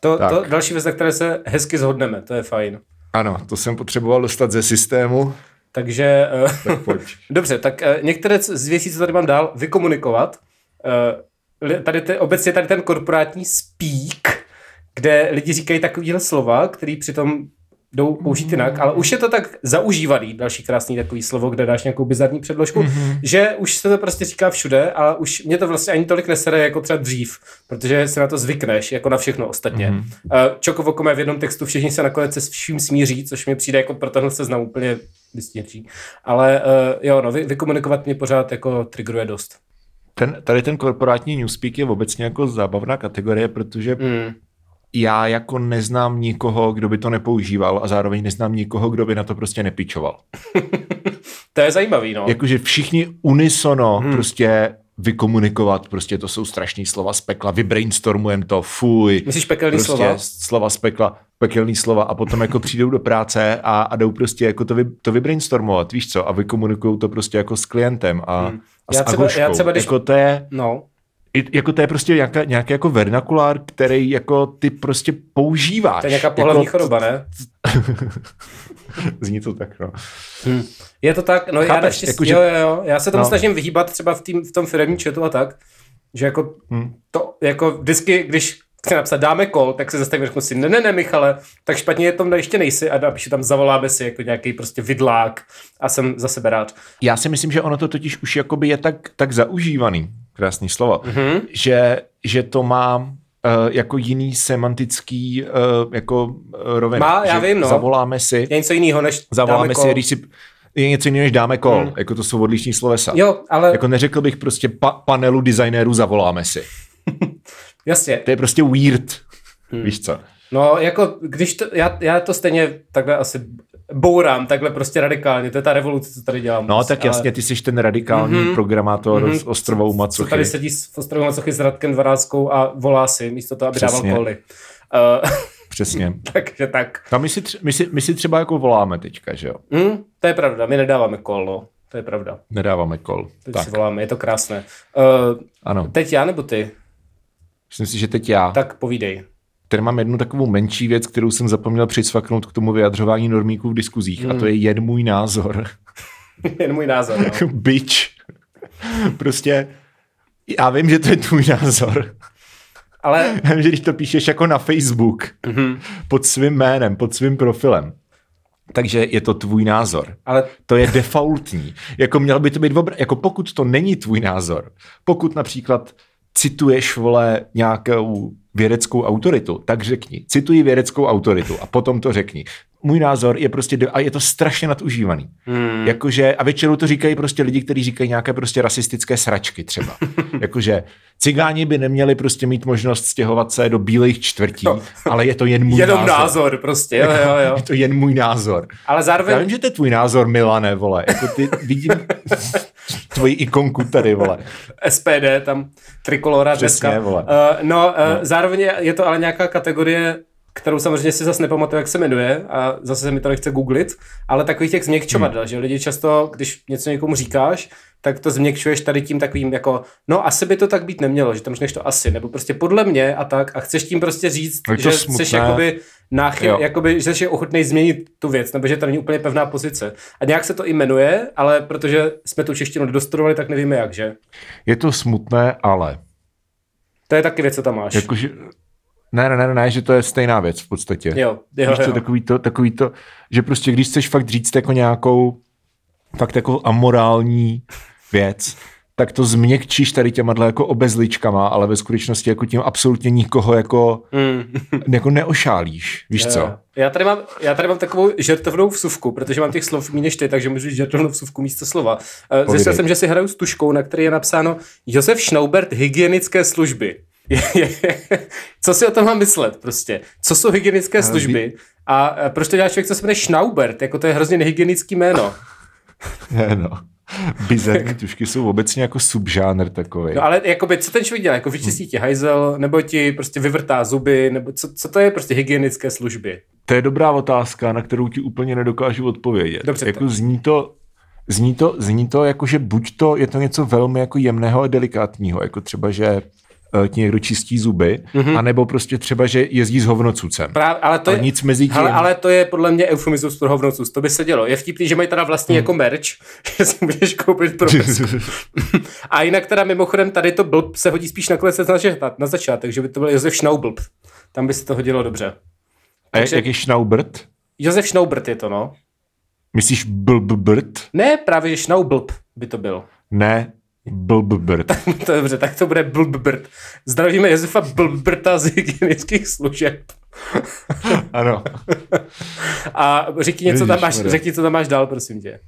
To, Tak. to další věc, na které se hezky zhodneme, to je fajn. Ano, to jsem potřeboval dostat ze systému. Takže, eh, Tak pojď. dobře, tak eh, některé z věcí, co tady mám dál, vykomunikovat. Eh, Tady te, obecně tady ten korporátní speak, kde lidi říkají takovýhle slova, který přitom jdou použít jinak, ale už je to tak zaužívaný, další krásný takový slovo, kde dáš nějakou bizarní předložku, mm-hmm. že už se to prostě říká všude a už mě to vlastně ani tolik nesere jako třeba dřív, protože se na to zvykneš, jako na všechno ostatně. Mm-hmm. Čokovokome v jednom textu všichni se nakonec se vším smíří, což mi přijde jako pro tenhle seznam úplně vysněčí. Ale uh, jo, no, vy, vykomunikovat mě pořád jako triggeruje dost. Ten, tady ten korporátní newspeak je obecně jako zábavná kategorie, protože Mm. Já jako neznám nikoho, kdo by to nepoužíval a zároveň neznám nikoho, kdo by na to prostě nepičoval. To je zajímavý, no. Jakože všichni unisono hmm. prostě vykomunikovat, prostě to jsou strašný slova z pekla, vybrainstormujeme to, fuj. Myslíš pekelný prostě slova? slova z pekla, pekelný slova a potom jako přijdou do práce a, a jdou prostě jako to, vy, to vybrainstormovat, víš co, a vykomunikují to prostě jako s klientem a, hmm. a s Já třeba- Agoškou. já třeba když- Jako to je, No. I- jako to je prostě nějaká, nějaký jako vernakulár, který jako ty prostě používáš. To je nějaká pohlavní jako, choroba, ne? Zní to tak, no. Je to tak, no já Chápeš, naštěstí, jakože- jo, jo, jo, já se tomu No. snažím vyhýbat třeba v, tým, v tom firmním chatu a tak, že jako Hmm. to, jako vždycky, když chci napsat dáme kol, tak se zastavím, řeknu si, ne, ne, ne, Michale, tak špatně je tom ještě nejsi a napíšu tam zavoláme si jako nějaký prostě vidlák a jsem za sebe rád. Já si myslím, že ono to totiž už jakoby je tak, tak zaužívaný, krásný slovo, Mhm. mm-hmm. že, že to má uh, jako jiný semantický uh, jako uh, roviny. Má, já že vím, no. Zavoláme si, Je něco jiného, než zavoláme dáme si, když si je něco jiného, než dáme kol. Mm. Jako to jsou odlišní slovesa. Jo, ale Jako neřekl bych prostě pa, panelu designérů zavoláme si. jasně, To je prostě weird. Hmm. Víš co? No, jako, když to, já, já to stejně takhle asi bourám, takhle prostě radikálně, to je ta revoluce, co tady dělám. No tak Ale- jasně, ty jsi ten radikální mm-hmm. programátor mm-hmm. s ostrovou Co macochy. tady sedí s ostrovou macochy s Radkem Dvaráskou a volá si, místo toho, aby Přesně. dával koly. Uh, přesně. Takže tak. A my si, tři, my, si, my si třeba jako voláme teďka, že jo? Hm, to je pravda, my nedáváme kol, no. To je pravda. Nedáváme kol. Teď Tak, si voláme, je to krásné. Uh, ano. teď já nebo ty? Myslím si, že teď já. Tak povídej. Tady mám jednu takovou menší věc, kterou jsem zapomněl přicvaknout k tomu vyjadřování normíků v diskuzích. A to je jen můj názor. Jen můj názor, no. Bič. prostě já vím, že to je tvůj názor. Ale Já vím, že když to píšeš jako na Facebook, mm-hmm. pod svým jménem, pod svým profilem, takže je to tvůj názor. Ale To je defaultní. Jako měl by to být obr- jako pokud to není tvůj názor, pokud například cituješ, vole, nějakou vědeckou autoritu, tak řekni, cituji vědeckou autoritu a potom to řekni. Můj názor je prostě, a je to strašně nadužívaný. Hmm. Jakože, a většinou to říkají prostě lidi, kteří říkají nějaké prostě rasistické sračky třeba. Jakože cigáni by neměli prostě mít možnost stěhovat se do bílých čtvrtí, no. ale je to jen můj jenom názor. názor, prostě, jo, jo, jo. Je to jen můj názor. Ale Já zároveň, vím, že to je tvůj názor, Milane, vole. Jako ty vidím tvoji ikonku tady, vole. SPD, tam trikolora Přesně, dneska. vole. Uh, no, uh, zároveň je- je to ale nějaká kategorie, kterou samozřejmě si zase nepamatuju, jak se jmenuje a zase se mi to nechce googlit, ale takových těch změkčovadel, hmm. že lidi často, když něco někomu říkáš, tak to změkčuješ tady tím takovým jako, no asi by to tak být nemělo, že tam řekneš to asi, nebo prostě podle mě a tak a chceš tím prostě říct, No to že smutné. jsi jakoby náchyl, Jo. jakoby, že jsi ochotný změnit tu věc, nebo že to není úplně pevná pozice. A nějak se to i jmenuje, ale protože jsme tu češtinu nedostudovali, tak nevíme jak, že? Je to smutné, ale. To je taky věc, co tam máš. Jakože, ne, ne, ne, ne, že to je stejná věc v podstatě. Jo, jo, Víš co, jo. takový to, takový to, že prostě když chceš fakt říct jako nějakou fakt jako amorální věc, tak to změkčíš tady těma jako obezličkama, ale ve skutečnosti jako tím absolutně nikoho jako, Mm. jako neošálíš. Víš co? Já tady, mám, já tady mám takovou žertovnou vsuvku, protože mám těch slov méně než ty, takže můžu žertovnou vsuvku místo slova. Uh, Zjistil jsem, že si hraju s tuškou, na který je napsáno Josef Schnaubert hygienické služby. Co si o tom mám myslet prostě? Co jsou hygienické služby? A eh, proč to dělá člověk, co se jmenuje Schnaubert? Jako to je hrozně nehygienický jméno. Je, no. Bizarní tušky jsou obecně jako subžánr takový. No ale jakoby, co ten člověk dělá? Jako vyčistí ti hajzel, nebo ti prostě vyvrtá zuby, nebo co, co to je prostě hygienické služby? To je dobrá otázka, na kterou ti úplně nedokážu odpovědět. Dobře, jako zní to, zní to, zní to jako, že buď to je to něco velmi jako jemného a delikátního, jako třeba, že eh, ti někdo čistí zuby, mm-hmm. anebo prostě třeba, že jezdí s hovnocucem. Právě, ale to Ale je, nic mezi tím. Hele, ale to je podle mě eufemismus pro hovnocus. To by se dělo. Je vtipný, že mají teda vlastně jako merch, že si můžeš koupit pro A jinak teda mimochodem tady to blb se hodí spíš na, začátek, na začátek, že by to byl Josef Schnaublt. Tam by se to hodilo dobře. A takže- jak je Schnaubert? Josef Schnaubert je to, no. Myslíš blbbrt? Ne, právě že Schnaublt by to byl. Ne, blbbrt. dobře, tak to bude Blbbrt. Zdravíme Josefa Blbbrta z hygienických služeb. ano. A řekni něco tam máš, řekni, co tam máš dál, prosím tě.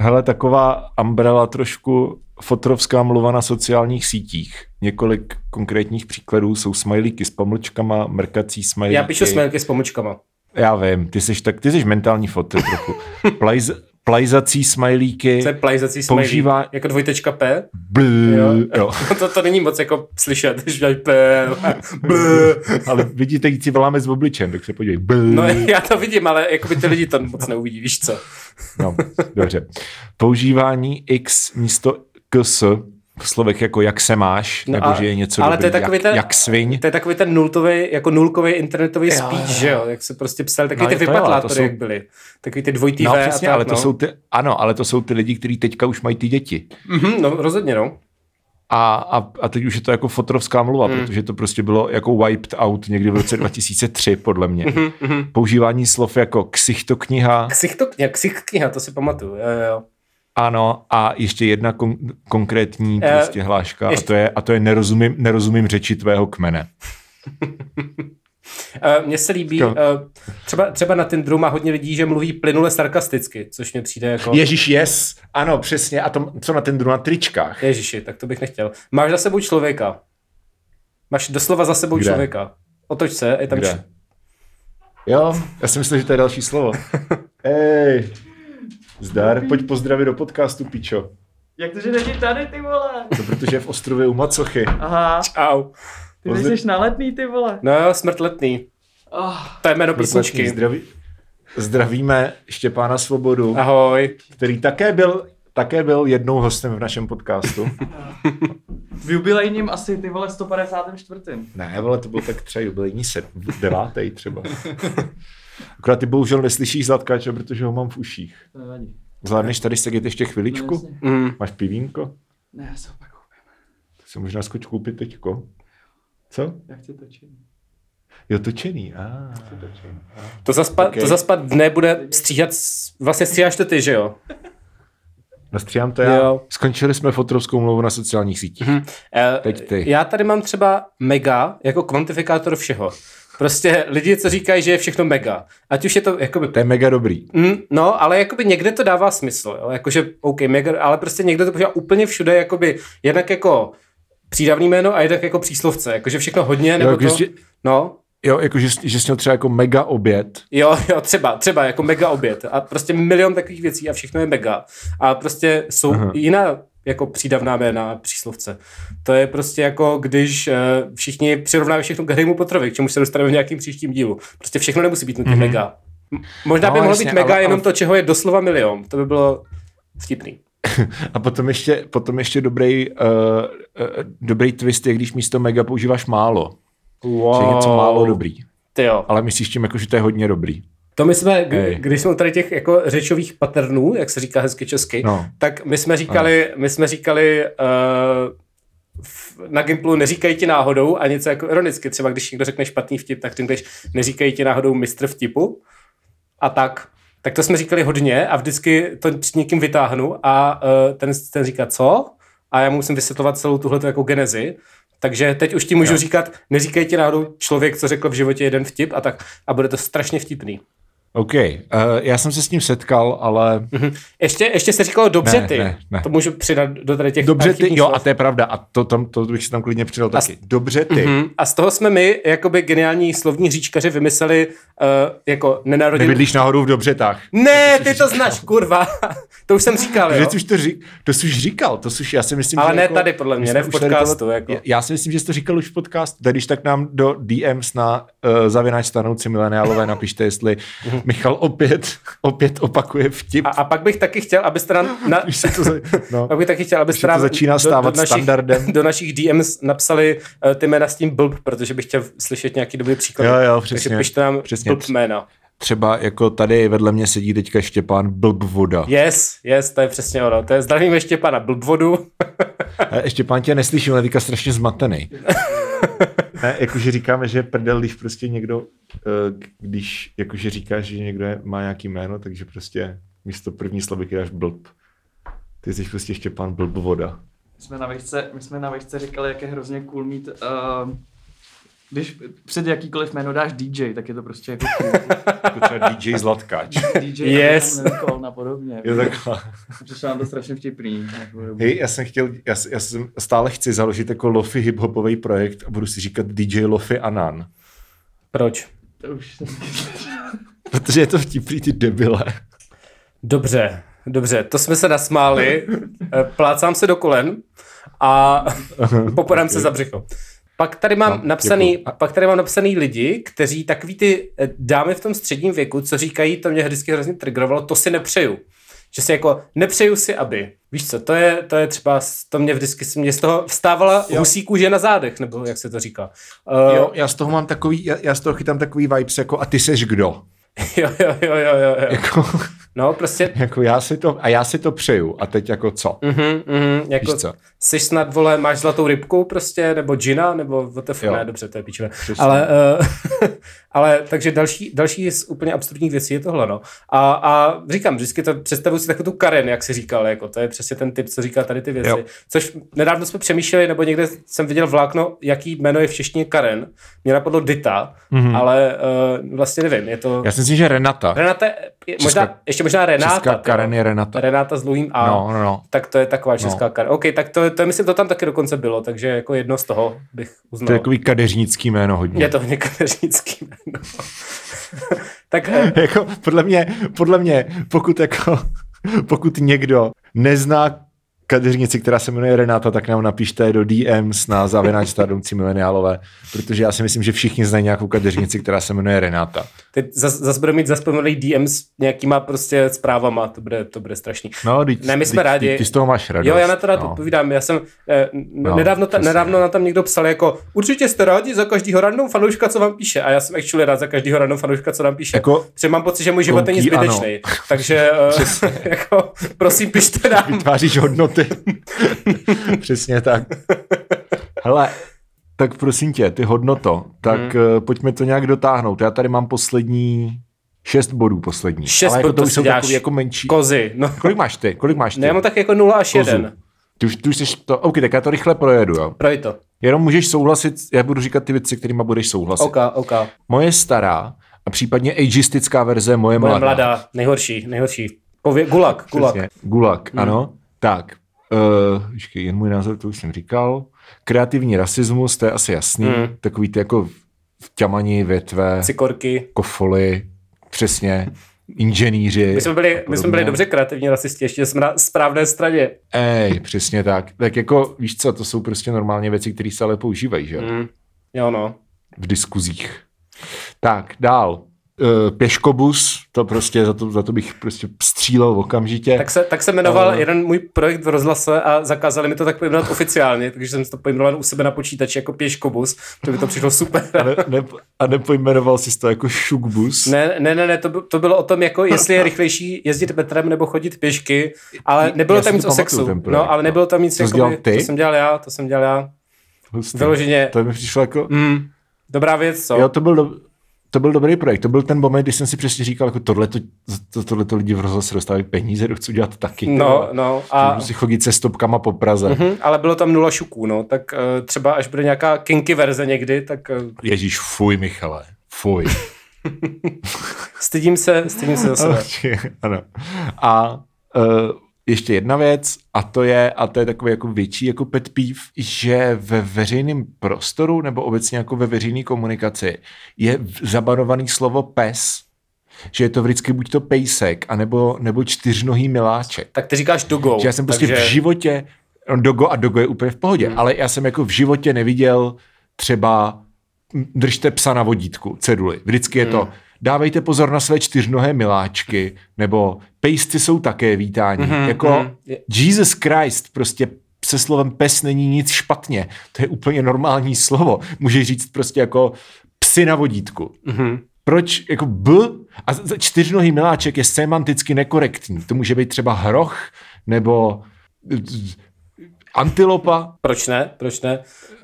Hele, taková umbrella trošku fotrovská mluva na sociálních sítích. Několik konkrétních příkladů jsou smajlíky s pomlčkama, mrkací smajlíky. Já píšu smilky s pomočkama. Já vím, ty jsi, tak, ty jsi mentální fotr trochu. Plajz, plajzací smajlíky. Co je plajzací smiley? Používá- Jako dvojtečka P? Bl, Jo. jo. to, to není moc jako slyšet, když dělají P. Bl. Ale vidíte, když si voláme s obličem, tak se podívej. Bl. No já to vidím, ale jako by ty lidi to moc neuvidí, víš co? No, dobře. Používání x místo ks v slovech jako jak se máš, No nebo a- že je něco ale dobrý, to je takový jak, ten- jak sviň. To je takový ten nultový, jako nulkový internetový speech, že jo? Jak se prostě psal, takový No, ty to to vypatlátory, jsou- jak byly. Takový ty dvojitý No V a přesně, tak, ale to no. jsou ty, ano, ale to jsou ty lidi, kteří teďka už mají ty děti. Mhm, no rozhodně, no. A, a, a teď už je to jako fotrovská mluva, mm. protože to prostě bylo jako wiped out někdy v roce 2003, podle mě. Mhm, Používání slov jako ksichtokniha, Ksichtokniha, ksichtkniha, to si pamatuju, jo, jo. Ano, a ještě jedna kon- konkrétní Eh, prostě hláška, a ještě- to je, a to je nerozumím, nerozumím řeči tvého kmene. Uh, Mně se líbí, Jo. uh, třeba, třeba na Tinderu má hodně lidí, že mluví plynule sarkasticky, což mě přijde jako... Ježíš, yes, ano, přesně, a to, co na ten druh na tričkách. Ježiši, tak to bych nechtěl. Máš za sebou člověka. Máš doslova za sebou Kde? člověka. Otoč se, je tam... Kde? č- Jo, já si myslím, že to je další slovo. Ej, zdar, pojď pozdravit do podcastu, pičo. Jak to, že není tady, ty vole? To protože je v ostrově u Macochy. Aha, Čau. ty Pozdrav- jsi na letný, ty vole. No jo, smrt letný. Oh, To je jméno Písničky. Zdraví, zdravíme Štěpána Svobodu, Ahoj. který také byl, také byl jednou hostem v našem podcastu. v jubilejním asi ty vole 154. ne, ale to byl tak třeba jubilejní set, devátý třeba. Akorát ty bohužel neslyšíš Zlatkáče, protože ho mám v uších. Zvládneš tady sedět ještě chviličku? No. Mm. Máš pivínko? ne, já se opak koupím. Tak se možná skoč koupit teďko. Co? Já chci točit. Jo, točený. Ah, točený. Ah. To zaspat, Okay. to zaspat dne bude stříhat, vlastně stříháš to ty, že jo? Nastříhám to já. Jo. Skončili jsme fotrovskou mluvu na sociálních sítích. Eh, Teď ty. Já tady mám třeba mega jako kvantifikátor všeho. Prostě lidi, co říkají, že je všechno mega. Ať už je to jakoby To je mega dobrý. Mm, no, ale jakoby někde to dává smysl, jo? jakože OK, mega, ale prostě někde to používá úplně všude, jakoby jednak jako přídavný jméno a jednak jako příslovce, jakože všechno hodně, nebo Jo, to, jako, že, no, jo, jako, že, že jsi měl třeba jako mega oběd. jo, jo, třeba, třeba jako mega oběd a prostě milion takových věcí a všechno je mega a prostě jsou Aha. jiná jako přídavná jména a příslovce. To je prostě jako, když uh, všichni přirovnávají všechno k Harrymu Potterovi, k čemu se dostaneme v nějakým příštím dílu. Prostě všechno nemusí být nutně mm-hmm. mega. Možná No, by mohlo jasně, být mega ale- jenom ale- to, čeho je doslova milion. To by bylo vtipný. A potom ještě, potom ještě dobrý, uh, uh, dobrý twist je, když místo mega používáš málo. Wow. Že je něco málo dobrý. Ty jo. Ale myslíš tím, jako, že to je hodně dobrý. To my jsme, Hej. když jsme tady těch jako řečových paternů, jak se říká hezky česky, No. tak my jsme říkali, my jsme říkali uh, v- na Gimplu neříkají ti náhodou a něco jako ironicky. Třeba když někdo řekne špatný vtip, tak řekneš neříkají ti náhodou mistr vtipu. A tak. Tak to jsme říkali hodně a vždycky to před někým vytáhnu a uh, ten, ten říká co? A já mu musím vysvětlovat celou tuhle jako genezi. Takže teď už ti můžu Jo. říkat, neříkej ti náhodou člověk, co řekl v životě jeden vtip a tak. A bude to strašně vtipný. OK, uh, já jsem se s tím setkal, ale Ještě, ještě se říkalo dobře Ne, ty. ne, ne. To můžu přidat do tady těch dobře ty, jo slov. a to je pravda a to, tam, to bych si tam klidně přidal taky. Dobře ty. Mhm. A z toho jsme my, jakoby geniální slovní říčkaři, vymysleli uh, jako nenarodil... Nebydlíš náhodou v Dobřetách. Ne, ty to znáš, kurva. To už jsem říkal, jo. Že už to, řík, to jsi už říkal, to jsi já si myslím, Ale že ne jako, tady, podle mě, ne v tady podcastu, tohle- jako. Já, si myslím, že jsi to říkal už v podcastu, tak když tak nám do DMs na uh, zavináč stanouci mileniálové napište, jestli Michal opět, opět opakuje vtip. A, a pak bych taky chtěl, abyste nám... Na, to, no. pak bych taky chtěl, abyste nám začíná stávat našich, standardem. do našich DMs napsali uh, ty jména s tím blb, protože bych chtěl slyšet nějaký dobrý příklad. Jo, jo, Takže přesně, pište nám přesně. blb jména. Třeba jako tady vedle mě sedí teďka Štěpán Blbvoda. Yes, yes, to je přesně ono. To je zdravím ještě pana Blbvodu. A Štěpán tě neslyší, on je teďka strašně zmatený. ne, jakože říkáme, že je prdel, když prostě někdo, eh, když jakože říkáš, že někdo je, má nějaký jméno, takže prostě místo první sloviky dáš blb. Ty jsi prostě Štěpán Blbvoda. My jsme na vejšce, my jsme na vejšce říkali, jak je hrozně cool mít, uh, když před jakýkoliv jméno dáš DJ, tak je to prostě jako cool. Jako třeba DJ Zlatkáč. DJ Yes. A podobně. Jo, takhle. Přišlo nám to strašně vtipný. Jako. Hej, já jsem chtěl, já, já jsem stále chci založit jako lofi hiphopový projekt a budu si říkat DJ Lofi Anan. Proč? To už jsem... Protože je to vtipný, ty debile. Dobře, dobře, to jsme se nasmáli, eh, plácám se do kolen a popadám se za břicho. Pak tady mám No, napsaný, pak tady mám napsaný lidi, kteří takový ty eh, dámy v tom středním věku, co říkají, to mě vždycky hrozně triggerovalo, to si nepřeju. Že si jako, nepřeju si, aby. Víš co, to je, to je třeba, to mě vždycky, mě z toho vstávala Jo. husí kůže na zádech, nebo jak se to říká. Uh, Jo, já z toho mám takový, já, já z toho chytám takový vibes jako a ty seš kdo? jo, jo, jo, jo, jo, jo. Jako, No, prostě, jako já si to, a já si to přeju a teď jako co? mhm, mhm, jako, Víš co? Jsi snad, vole, máš zlatou rybku prostě, nebo džina, nebo WTF, ne, dobře, to je píčové. Ale, uh, ale takže další, další z úplně absurdních věcí je tohle, no. A, a říkám, vždycky to představuji si takovou tu Karen, jak si říkal, jako to je přesně ten typ, co říká tady ty věci. Jo. Což nedávno jsme přemýšleli, nebo někde jsem viděl vlákno, jaký jméno je v češtině Karen. Mě napadlo Dita, mm-hmm. ale uh, vlastně nevím, je to... Já si myslím, že Renata. Renata, je- možná, ještě možná Renáta. Česká Karen je Renata. Renáta s dlouhým A. No, no, no. Tak to je taková česká no. Karen. OK, tak to, to myslím, to tam taky dokonce bylo, takže jako jedno z toho bych uznal. To je takový kadeřnický jméno hodně. Je to hodně kadeřnický jméno. tak eh, jako, podle mě, podle mě, pokud jako, pokud někdo nezná kadeřnici, která se jmenuje Renata, tak nám napište do DMs na zavináč stárnoucí mileniálové, protože já si myslím, že všichni znají nějakou kadeřnici, která se jmenuje Renata. Teď zase zas bude mít zaspomenulý DM s nějakýma prostě zprávama, to bude, to bude strašný. No, teď, Ne, my jsme teď- rádi. Ty, ty z toho máš radost. Jo, já na to rád no. odpovídám. Já jsem eh, No, no, nedávno, ta, nedávno na tam někdo psal jako určitě jste rádi za každýho random fanouška, co vám píše. A já jsem actually rád za každýho random fanouška, co nám píše. Jako- Protože mám pocit, že můj život není zbytečný. Takže eh, jako, prosím, pište nám. Vytváříš hodnoty. Přesně tak. Hele, tak prosím tě, ty hodnoto, tak hmm. pojďme to nějak dotáhnout. Já tady mám poslední šest bodů poslední. Šest Ale jako bodů, to už jsou takový jako menší. Kozy. No. Kolik máš ty? Kolik máš ty? Ne, já mám tak jako 0 až Kozu. 1. Ty už, ty už jsi to, OK, tak já to rychle projedu, jo. Projď to. Jenom můžeš souhlasit, já budu říkat ty věci, kterými budeš souhlasit. OK, OK. Moje stará a případně ageistická verze moje, Moje mladá. mladá, nejhorší, nejhorší. Pově, gulag, gulag. Přesně. Gulag, hmm. ano. Tak, uh, počkej, jen můj názor, to už jsem říkal. Kreativní rasismus, to je asi jasný. Hmm. Takový ty jako vťamani, větve, Cikorky. kofoly, přesně, inženýři. My jsme byli, my jsme byli dobře kreativní rasisti, ještě jsme na správné straně. Ej, přesně tak. Tak jako, víš co, to jsou prostě normálně věci, které se ale používají, že? Hmm. Mm. Jo, no. V diskuzích. Tak, dál. Uh, pěškobus, to prostě, za to, za to bych prostě střílel okamžitě. Tak se, tak se jmenoval Ale- jeden můj projekt v rozhlase a zakázali mi to tak pojmenovat oficiálně, takže jsem to pojmenoval u sebe na počítači jako pěškobus, to by to přišlo super. A, ne, ne, a nepojmenoval jsi to jako šukbus. Ne, ne, ne, ne to, by- to bylo o tom, jako jestli je rychlejší jezdit metrem nebo chodit pěšky, ale nebylo Já tam nic o sexu. ten projekt, No, ale no. nebylo tam nic, To jakoby, to jsem dělal já, to jsem dělal já. Hustý. Vyloženě, To mi přišlo jako... mm, dobrá věc, co? Jo, to byl, do, to byl dobrý projekt. To byl ten moment, kdy jsem si přesně říkal, jako tohle to, tohle to lidi v rozhlase dostávají peníze, to chci dělat taky. No, no, A... si chodit se stopkama po Praze. mhm, ale bylo tam nula šuků, no, tak uh, třeba až bude nějaká kinky verze někdy, tak uh, Ježíš, fuj, Michale. Fuj. stydím se, stydím se za sebe. ano. A uh, ještě jedna věc, a to je, a to je takový jako větší jako pet peeve, že ve veřejném prostoru nebo obecně jako ve veřejné komunikaci je zabarovaný slovo pes, že je to vždycky buď to pejsek, anebo, nebo čtyřnohý miláček. Tak ty říkáš dogo. Že já jsem prostě takže... v životě, no dogo a dogo je úplně v pohodě, hmm. ale já jsem jako v životě neviděl třeba držte psa na vodítku, ceduly. Vždycky je to Hmm. Dávejte pozor na své čtyřnohé miláčky, nebo pejsci jsou také vítání. Mhm, Mm-hmm, jako mhm. Jesus Christ, prostě se slovem pes není nic špatně. To je úplně normální slovo. Můžeš říct prostě jako psy na vodítku. Mhm. Proč jako b a čtyřnohý miláček je semanticky nekorektní. To může být třeba hroch nebo z- antilopa. Proč ne? Proč ne?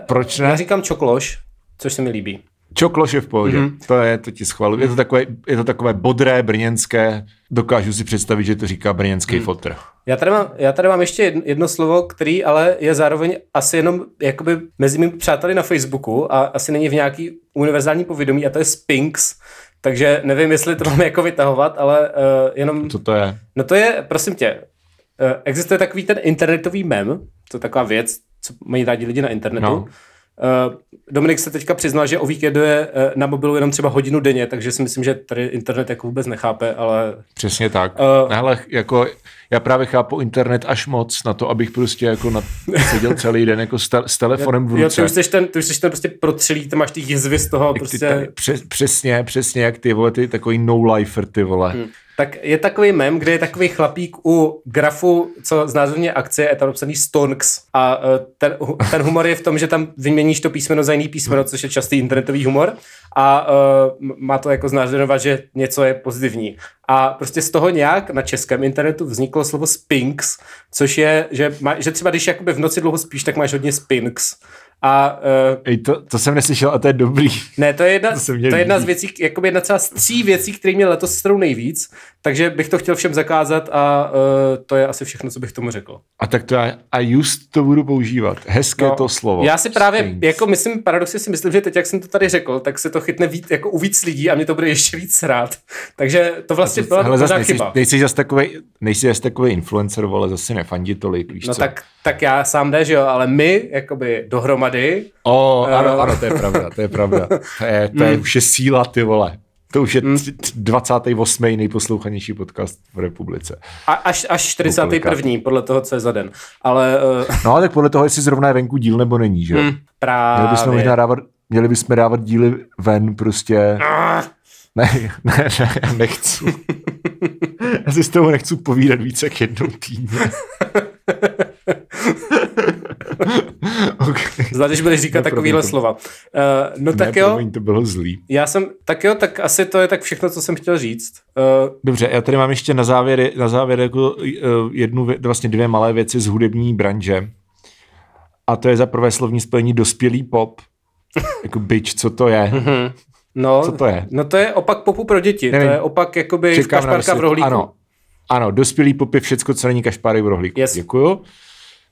Proč Já ne? říkám čokloš, což se mi líbí. Čokloš je v pohodě. Mhm. Mm-hmm. To je, to ti schvaluji. Je to takové, je to takové bodré, brněnské. Dokážu si představit, že to říká brněnský mm. fotr. Já tady, mám, já tady mám ještě jedno, jedno slovo, který ale je zároveň asi jenom jakoby mezi mými přáteli na Facebooku a asi není v nějaký univerzální povědomí a to je Spinks. Takže nevím, jestli to máme jako vytahovat, ale uh, jenom... Co to je? No to je, prosím tě, uh, existuje takový ten internetový mem, to je taková věc, co mají rádi lidi na internetu. No. Uh, Dominik se teďka přiznal, že o víkendu je uh, na mobilu jenom třeba hodinu denně, takže si myslím, že tady internet jako vůbec nechápe, ale Přesně tak. Uh, Uh, Hele, jako já právě chápu internet až moc na to, abych prostě jako na, seděl celý den jako s, te, s telefonem v jo, ruce. ty už jsi ten, ty už jsi ten prostě protřelý, ty máš ty jizvy z toho ty prostě... tady, přes, přesně, přesně jak ty vole, ty takový no-lifer, ty vole. Hmm. Tak je takový mem, kde je takový chlapík u grafu, co znázorně akce, je tam napsaný Stonks. A eh, ten, ten humor je v tom, že tam vyměníš to písmeno za jiný písmeno, což je častý internetový humor. A uh, má to jako znázorňovat, že něco je pozitivní. A prostě z toho nějak na českém internetu vzniklo slovo Spinks, což je, že, má, že třeba když jakoby v noci dlouho spíš, tak máš hodně Spinks. A uh, Ej, to, to jsem neslyšel a to je dobrý. ne, to je jedna, To to to je jedna z věcí, jakoby jedna z tří věcí, které mě letos strou nejvíc, takže bych to chtěl všem zakázat a uh, to je asi všechno, co bych tomu řekl. A tak to já, a just to budu používat. Hezké no, to slovo. Já si právě, Sphinx. jako myslím, paradoxně si myslím, že teď, jak jsem to tady řekl, tak se to chytne víc, jako u víc lidí a mě to bude ještě víc rád. Takže to vlastně byla Hele, nejsi, chyba. nejsi zase takový, nejsi zase takový influencer, vole, zase nefandí tolik, víš No co? tak, tak já sám jde, že jo, ale my, jakoby dohromady, O, ano, Eh. ano, to je pravda, to je pravda. To je, to je už je síla, ty vole. To už je tři- 28. nejposlouchanější podcast v republice. A, až, až 41. podle toho, co je za den. Ale uh, No a tak podle toho, jestli zrovna je venku díl nebo není, že? Měli právě. bychom možná dávat, měli bychom dávat díly ven prostě... Ah, Ne, ne, ne, já nechci. Já si s toho nechci povídat více jak jednou týdně. okay. Zvlášť, když budeš říkat takovýhle to- slova. Uh, no Ne, tak jo, promiň, to bylo zlý. já jsem, tak jo, tak asi to je tak všechno, co jsem chtěl říct. Uh, Dobře, já tady mám ještě na závěr, na závěr jako uh, jednu, vlastně dvě malé věci z hudební branže. A to je za prvé slovní spojení dospělý pop. Jako bitch, co to je? no, Co to je? No to je opak popu pro děti. Nevím. To je opak jakoby Čekám na kašparka v rohlíku. Ano, ano, dospělý pop je všecko, co není kašpárek v rohlíku. Yes. Děkuju.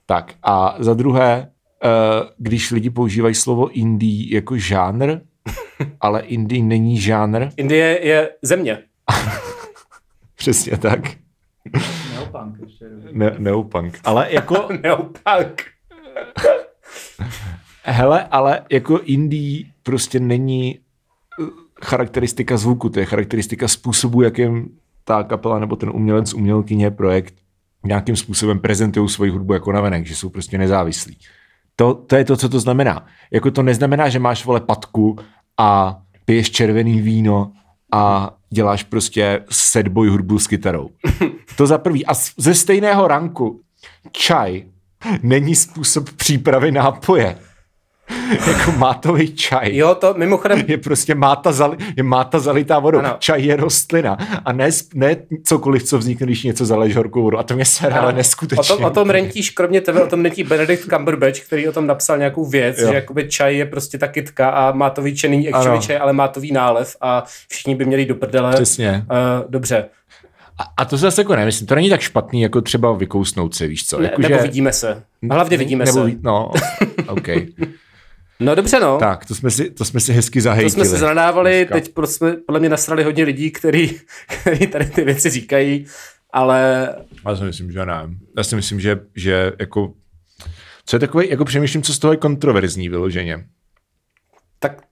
Tak a za druhé, uh, když lidi používají slovo indie jako žánr, ale indie není žánr, Indie je země. přesně tak, Neopunk ještě. ne, neopunk. Ale jako, Neopak. hele, ale jako indie prostě není eh, charakteristika zvuku, to je charakteristika způsobu, jakým ta kapela nebo ten umělec, umělkyně, projekt nějakým způsobem prezentují svoji hudbu jako navenek, že jsou prostě nezávislí. To, to je to, co to znamená. Jako to neznamená, že máš vole patku a piješ červený víno a děláš prostě setboj hudbu s kytarou. To za prvý. A ze stejného ranku čaj není způsob přípravy nápoje. jako mátový čaj Jo, to mimochodem, je prostě máta, zali, je máta zalitá vodou. Ano. Čaj je rostlina a ne, ne cokoliv, co vznikne, když něco zaleješ horkou vodu. A to mě se ale o neskutečně. tom, o tom rentíš, kromě tebe, o tom netí Benedict Cumberbatch, který o tom napsal nějakou věc, Jo. že jakoby čaj je prostě ta kytka a má to čaj, není actually čaj, ale má to nálev a všichni by měli do prdele. Přesně. Uh, dobře, A, a to zase jako nemyslím, to není tak špatný, jako třeba vykousnout se, víš co? ne, Jako, nebo že- vidíme se. Hlavně vidíme nebo, se. No, OK. No dobře, no. tak, to jsme si, to jsme si hezky To zahejtili. jsme se zanadávali, dneska. teď jsme podle mě nasrali hodně lidí, který, který tady ty věci říkají, ale Já si myslím, že ne. Já si myslím, že, že jako co je takové, jako přemýšlím, co z toho je kontroverzní vyloženě. tak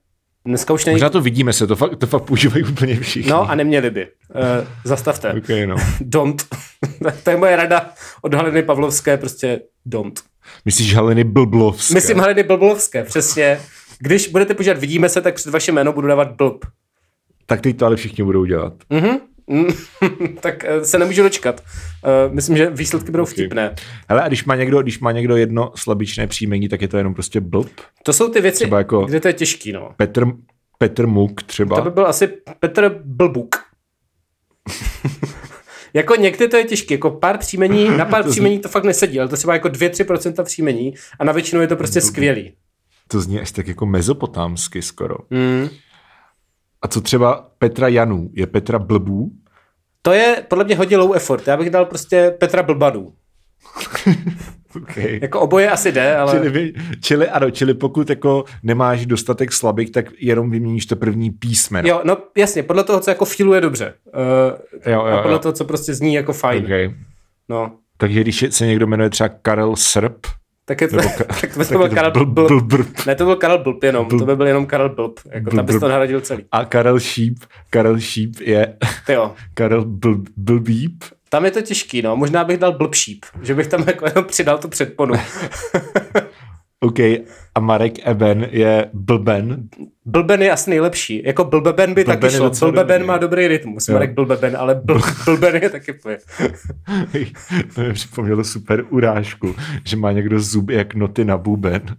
dneska už není... Možná to vidíme se, to fakt, to fakt používají úplně všichni. No a neměli by. Uh, zastavte. Okay, no. Don't. to je moje rada od Haliny Pavlovské, prostě don't. Myslíš Haliny Blblovské? Myslím Haliny Blblovské, přesně. Když budete používat vidíme se, tak před vaše jméno budu dávat blb. Tak teď to ale všichni budou dělat. Mhm. Tak eh, se nemůžu dočkat. Uh, myslím, že výsledky budou vtipné. Hele, a když má někdo, když má někdo jedno slabičné příjmení, tak je to jenom prostě blb. To jsou ty věci, Třeba jako- kde to je těžký, no. Petr, Petr Muk třeba. To by byl asi Petr Blbuk. jako někdy to je těžké, jako pár příjmení, na pár To příjmení to fakt nesedí, ale to třeba jako 2-3% příjmení a na většinu je to prostě skvělý. To zní až tak jako mezopotámsky skoro. Mm. A co třeba Petra Janů? Je Petra Blbů? To je podle mě hodně low effort. Já bych dal prostě Petra Blbanů. Okay. Jako oboje asi jde, ale... Čili, čili, ano, čili pokud jako nemáš dostatek slabik, tak jenom vyměníš to první písmeno. Jo, no jasně, podle toho, co jako feeluje dobře. Uh, jo, a jo, podle jo. toho, co prostě zní jako fajn. Okay. No. Takže když se někdo jmenuje třeba Karel Srb, Tak, je to, Nebo tak to byl Karel blb, Blb. blb, blb. Ne, to byl Karel Blb jenom, to by byl jenom Karel Blb. Jako tam Blb, bys to blb. nahradil celý. a Karel Šíp, Karel Šíp je Ty jo. Karel Bl, Blbíp. Tam je to těžký, no. Možná bych dal blbšíp, že bych tam jako jenom přidal tu předponu. OK, a Marek Eben je Blben. Blben je asi nejlepší. Jako blbeben by Blben taky šlo. Blbeben dobrý. má dobrý rytmus. Jo. Marek blbeben, ale bl, blben je taky pojď. to mi připomnělo super urážku, že má někdo zuby jak noty na buben.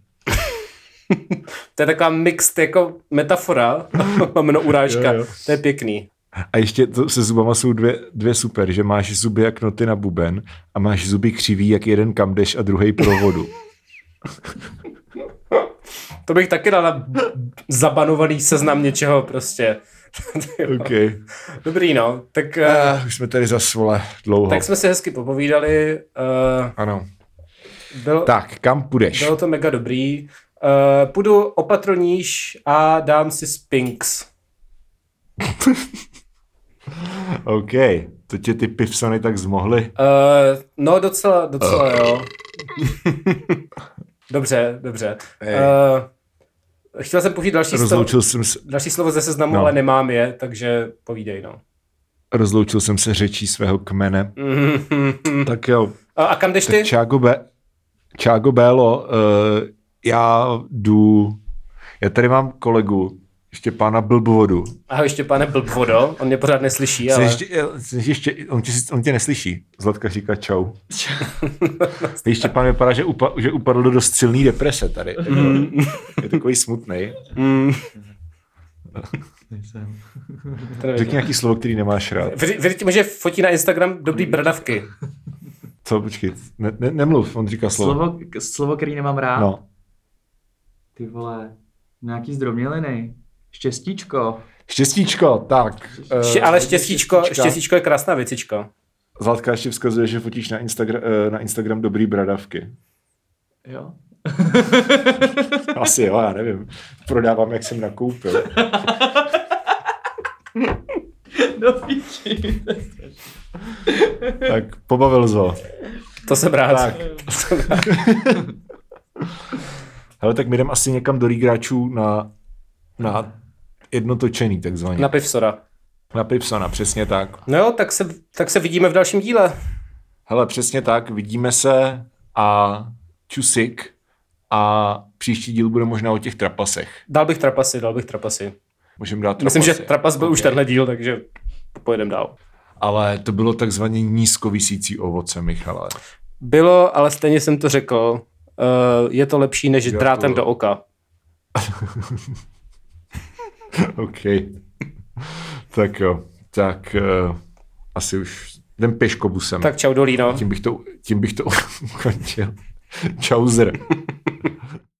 To je taková mixed jako metafora, lomeno urážka. Jo, jo. To je pěkný. A ještě to se zubama jsou dvě, dvě super, že máš zuby jak noty na buben a máš zuby křivý jak jeden kamdeš a druhý pro vodu. To bych taky dal na zabanovaný seznam něčeho prostě. OK. Dobrý, no. Tak, Uh, už jsme tady zas, vole, dlouho. tak jsme si hezky popovídali. Uh, Ano. byl, Tak, kam půjdeš? bylo to mega dobrý. Uh, půjdu opatroníž a dám si Spinks. OK. To tě ty pivsony tak zmohly. Uh, no docela, docela jo. dobře, dobře. Hej. Uh, chtěl jsem použít další, slovo, Rozloučil jsem, se, další slovo ze seznamu, No. ale nemám je, takže povídej, no. rozloučil jsem se řečí svého kmene. Tak jo, A, a kam jdeš ty? Čágo, Be, Čágo Bélo, uh, já jdu, já tady mám kolegu, ještě pána Blbvodu. Ahoj, ještě pane Blbvodo, on mě pořád neslyší, ale... Ještě, ještě, on, tě, on tě neslyší. Zlatka říká čau. ještě pán vypadá, že, upa, že upadl do dost silný deprese tady. Je takový smutný. Mm. Řekni nějaký slovo, který nemáš rád. Vy, vy tím, že fotí na Instagram dobrý bradavky. Co, počkej, ne, ne, nemluv, on říká slovo. Slovo, slovo, který nemám rád. No, Ty vole, nějaký zdrobněliny. Štěstíčko. štěstíčko, tak. Ště, eh, ale štěstíčko, štěstíčko je krásná věcička. Zlatka ještě vzkazuje, že fotíš na, Instagram, na Instagram dobrý bradavky. Jo. Asi jo, já nevím. Prodávám, jak jsem nakoupil. Do píči. Tak pobavil zho. To jsem rád. Tak. Hele, tak my jdeme asi někam do Rígráčů na, na jedno točení, takzvaně. Na Pivsora. na Pipsona, přesně tak. No jo, tak se, tak se vidíme v dalším díle. Hele, přesně tak, vidíme se a čusik a příští díl bude možná o těch trapasech. Dal bych trapasy, dal bych trapasy. Můžeme dát Myslím, že trapasy. trapas byl Ok. už tenhle díl, takže pojedeme dál. Ale to bylo takzvaně nízkovisící ovoce, Michale. Bylo, ale stejně jsem to řekl, uh, je to lepší než Jako- drátem do oka. OK. tak jo, tak uh, asi už jdem peškobusem. Tak čau Dolíno. Tím bych to, tím bych to ukončil. Čauzer.